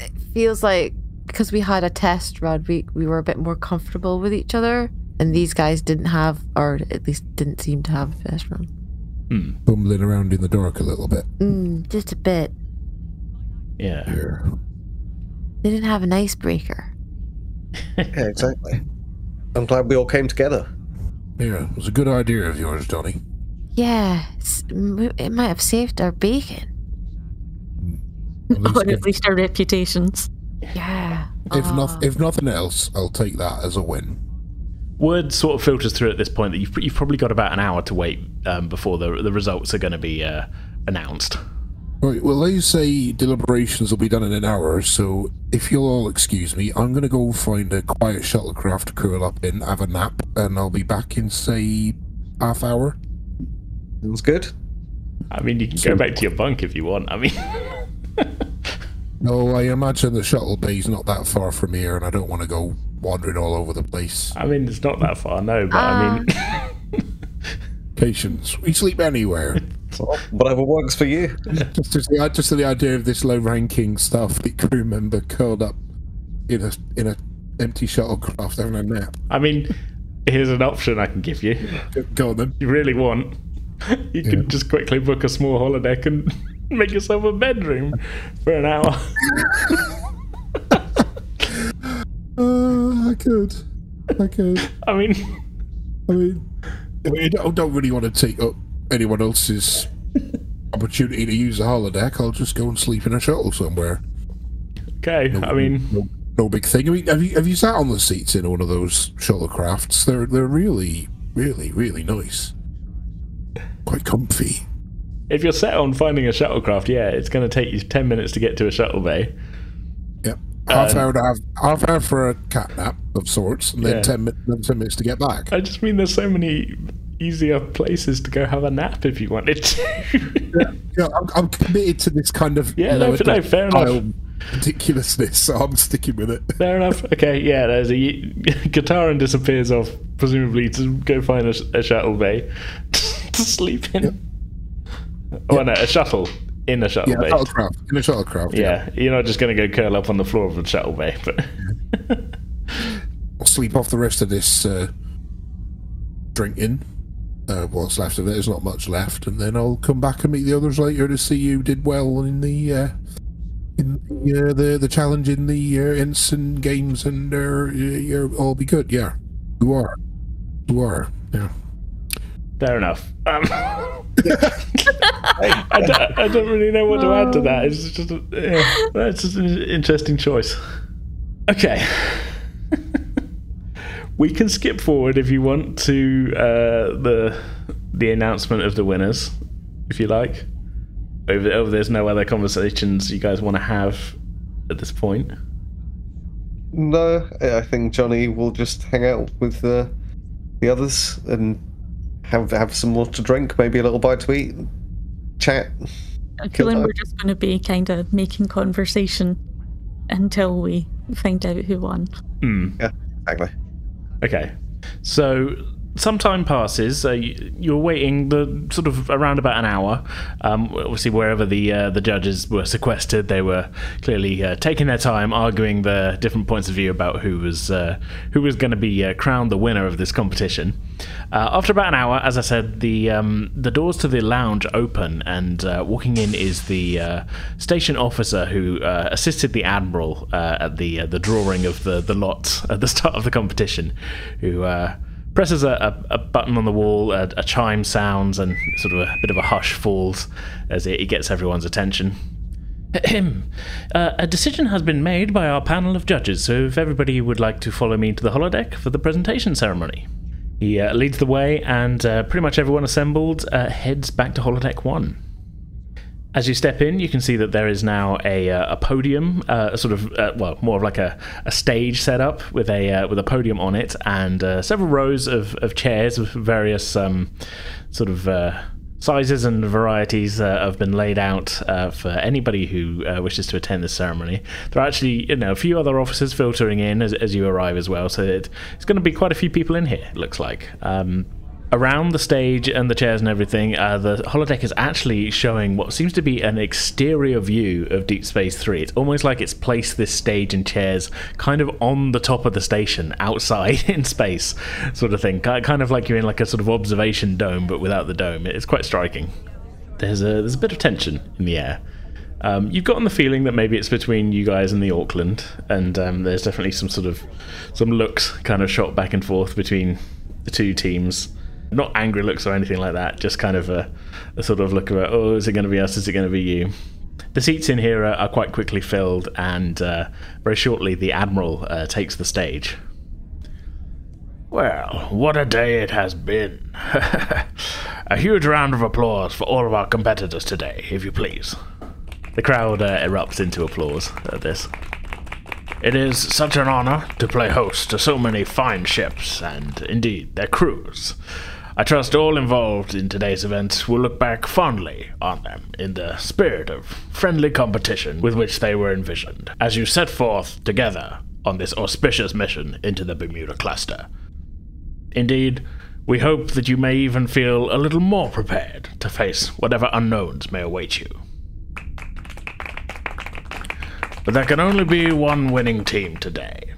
It feels like because we had a test run, we we were a bit more comfortable with each other, and these guys didn't have, or at least didn't seem to have a test run. Bumbling around in the dark a little bit. Mm, just a bit. Yeah. They didn't have an icebreaker. Yeah, exactly. I'm glad we all came together. Yeah, it was a good idea of yours, Johnny. Yeah, it might have saved our bacon. Or at least our reputations. Yeah. If Ah. not, if nothing else, I'll take that as a win. Word sort of filters through at this point that you've, you've probably got about an hour to wait um, before the the results are going to be uh, announced. Right, well, they say deliberations will be done in an hour, so if you'll all excuse me, I'm going to go find a quiet shuttlecraft to curl up in, have a nap, and I'll be back in, say, half hour. Sounds good. I mean, you can go back to your bunk if you want. I mean, No, I imagine the shuttle bay's not that far from here, and I don't want to go wandering all over the place. I mean, it's not that far, no, but I ah. mean, Patience. We sleep anywhere. Whatever works for you. just, uh, just, the, just the idea of this low-ranking Starfleet crew member curled up in a in a empty shuttlecraft having a nap. I mean, here's an option I can give you. Go on then. You really want? You can just quickly book a small holodeck and make yourself a bedroom for an hour. Uh, I could. I could. I mean, I mean, I, mean, I don't, don't really want to take up anyone else's opportunity to use a holodeck. I'll just go and sleep in a shuttle somewhere. Okay, I mean, no, no big thing. I mean, have you have you sat on the seats in one of those shuttlecrafts? They're they're really, really, really nice. Quite comfy. If you're set on finding a shuttlecraft, yeah, it's going to take you 10 minutes to get to a shuttle bay. Yep. Half Um, hour to have half hour for a cat nap of sorts, and then Yeah. ten, mi- ten minutes to get back. I just mean there's so many easier places to go have a nap if you wanted to. Yeah, I'm, I'm committed to this kind of Yeah, no, lower no, fair enough. ridiculousness, so I'm sticking with it. Fair enough. Okay, yeah, there's a guitar and disappears off, presumably to go find a, a shuttle bay to sleep in. Oh, no, a shuttle in a shuttle Yeah, bay. shuttlecraft in a shuttlecraft. Yeah, you're not just going to go curl up on the floor of a shuttle bay, but I'll sleep off the rest of this uh, drinking. Uh, what's left of it? There's not much left, and then I'll come back and meet the others later to see you did well in the uh, in the, uh, the the challenge in the uh, ensign games, and uh, you'll all be good. Yeah, you are, you are. Yeah. fair enough. Um, I, don't, I don't really know what to add to that. It's just yeah, that's just an interesting choice. Okay. we can skip forward if you want to uh, the the announcement of the winners, if you like. If, if there's no other conversations you guys want to have at this point. No, I think Johnny will just hang out with the the others and have have some more to drink, maybe a little bite to eat, chat. I'm Kill feeling we're just going to be kind of making conversation until we find out who won. Hmm. Yeah, exactly. Okay. So some time passes. Uh, you- you're waiting the sort of around about an hour. Um, obviously, wherever the uh, the judges were sequestered, they were clearly uh, taking their time, arguing the different points of view about who was uh, who was going to be uh, crowned the winner of this competition. Uh, after about an hour, as I said, the um, the doors to the lounge open, and walking in is the station officer who assisted the admiral at the the drawing of the the lot at the start of the competition, who. Presses a, a, a button on the wall, a, a chime sounds, and sort of a bit of a hush falls as it, it gets everyone's attention. Ahem. Uh, a decision has been made by our panel of judges, so if everybody would like to follow me to the holodeck for the presentation ceremony. He uh, leads the way, and uh, pretty much everyone assembled uh, heads back to holodeck one. As you step in, you can see that there is now a, uh, a podium, uh, a sort of uh, well, more of like a, a stage set up with a uh, with a podium on it, and uh, several rows of, of chairs with various um, sort of uh, sizes and varieties uh, have been laid out uh, for anybody who uh, wishes to attend this ceremony. There are actually, you know, a few other officers filtering in as, as you arrive as well, so it, it's going to be quite a few people in here. It looks like. Um, around the stage and the chairs and everything, uh, the holodeck is actually showing what seems to be an exterior view of Deep Space Three. It's almost like it's placed this stage and chairs kind of on the top of the station, outside in space, sort of thing. Kind of like you're in like a sort of observation dome, but without the dome. It's quite striking. There's a there's a bit of tension in the air. Um, you've gotten the feeling that maybe it's between you guys and the Auckland, and um, there's definitely some sort of some looks kind of shot back and forth between the two teams. Not angry looks or anything like that, just kind of a, a sort of look about, oh, is it going to be us? Is it going to be you? The seats in here are, are quite quickly filled, and uh, very shortly the Admiral uh, takes the stage. Well, what a day it has been. a huge round of applause for all of our competitors today, if you please. The crowd uh, erupts into applause at this. It is such an honor to play host to so many fine ships and, indeed, their crews. I trust all involved in today's events will look back fondly on them in the spirit of friendly competition with which they were envisioned, as you set forth together on this auspicious mission into the Bermuda cluster. Indeed, we hope that you may even feel a little more prepared to face whatever unknowns may await you. But there can only be one winning team today.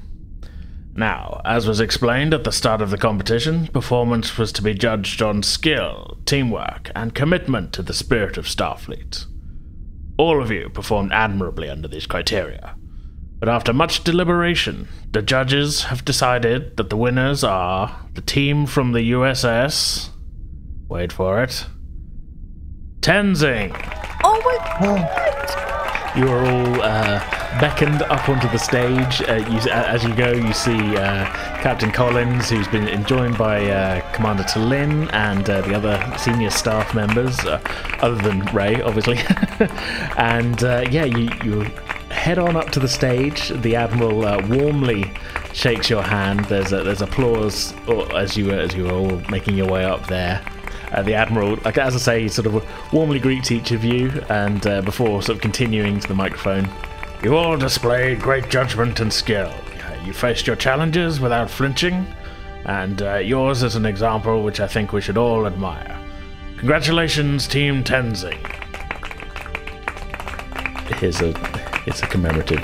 Now, as was explained at the start of the competition, performance was to be judged on skill, teamwork, and commitment to the spirit of Starfleet. All of you performed admirably under these criteria. But after much deliberation, the judges have decided that the winners are the team from the USS. Wait for it. Tenzing. Oh my god! You are all uh, beckoned up onto the stage. Uh, you, as you go, you see uh, Captain Collins, who's been joined by uh, Commander Talin and uh, the other senior staff members, uh, other than Ray, obviously. and yeah, you, you head on up to the stage. The Admiral warmly shakes your hand. There's a, there's applause as you as you are all making your way up there. Uh, the admiral, like as I say, he sort of warmly greets each of you, and uh, before sort of continuing to the microphone, You all displayed great judgment and skill. Uh, You faced your challenges without flinching, and uh, yours is an example which I think we should all admire. Congratulations, Team Tenzing. here's a it's a commemorative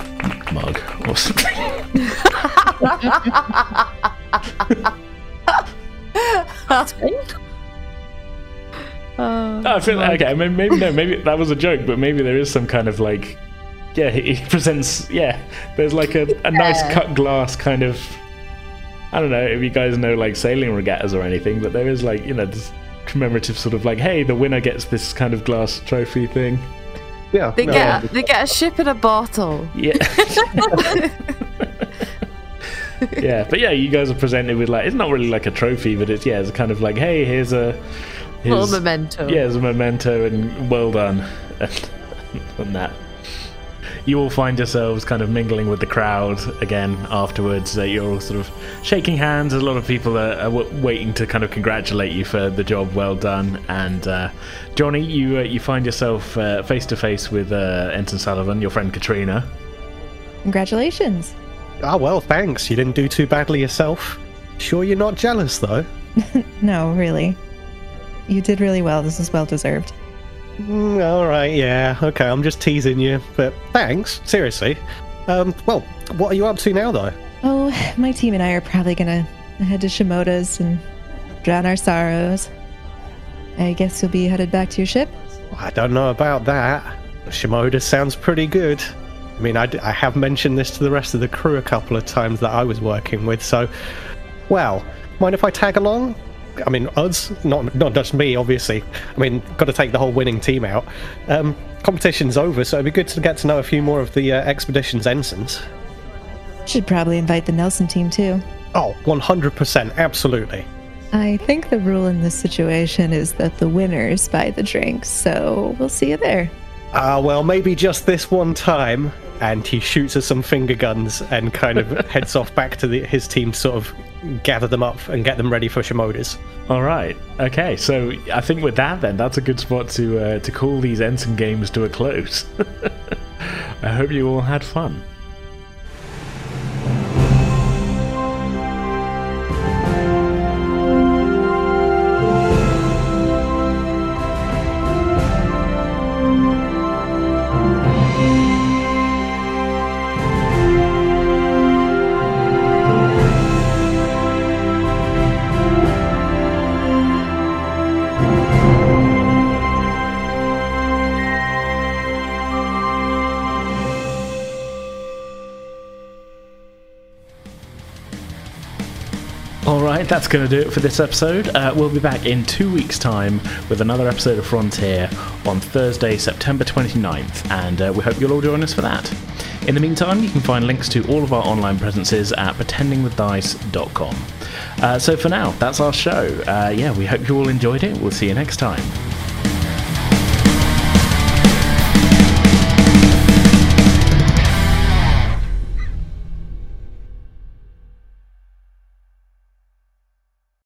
mug or something. Oh, ah, I feel okay. Maybe, maybe no, maybe that was a joke, but maybe there is some kind of like, yeah, he he presents. Yeah, there's like a, a nice cut glass kind of. I don't know if you guys know like sailing regattas or anything, but there is like you know this commemorative sort of like, hey, the winner gets this kind of glass trophy thing. Yeah, They get they get a ship in a bottle. Yeah. yeah, but yeah, you guys are presented with like it's not really like a trophy, but it's yeah, it's kind of like hey, here's a Little memento. Yeah, it's a memento, and well done, and that. You all find yourselves kind of mingling with the crowd again afterwards. Uh, you're all sort of shaking hands. A lot of people are, are w- waiting to kind of congratulate you for the job well done. And uh, Johnny, you uh, you find yourself face to face with uh, Ensign Sullivan, your friend Katrina. Congratulations. Ah, well, thanks. You didn't do too badly yourself. Sure, you're not jealous, though. No, really. You did really well. This is well deserved. Mm, all right, yeah, okay. I'm just teasing you, but thanks. Seriously. Um, well, what are you up to now, though? Oh, my team and I are probably gonna head to Shimoda's and drown our sorrows. I guess you'll be headed back to your ship? I don't know about that. Shimoda sounds pretty good. I mean, I, d- I have mentioned this to the rest of the crew a couple of times that I was working with, so. Well, mind if I tag along? I mean, us, not not just me, obviously. I mean, got to take the whole winning team out. Um, competition's over, so it'd be good to get to know a few more of the uh, expedition's ensigns. Should probably invite the Nelson team too. Oh, 100%, absolutely. I think the rule in this situation is that the winners buy the drinks, so we'll see you there. Ah, well, maybe just this one time. And he shoots at some finger guns and kind of heads off back to the, his team to sort of gather them up and get them ready for Shimoda's. All right. Okay. So I think with that, then that's a good spot to uh, to call these Ensign games to a close. I hope you all had fun. That's going to do it for this episode. Uh, we'll be back in two weeks' time with another episode of Frontier on Thursday, September 29th, and uh, we hope you'll all join us for that. In the meantime, you can find links to all of our online presences at pretendingwithdice.com. Uh, so for now, that's our show. Uh, yeah, we hope you all enjoyed it. We'll see you next time.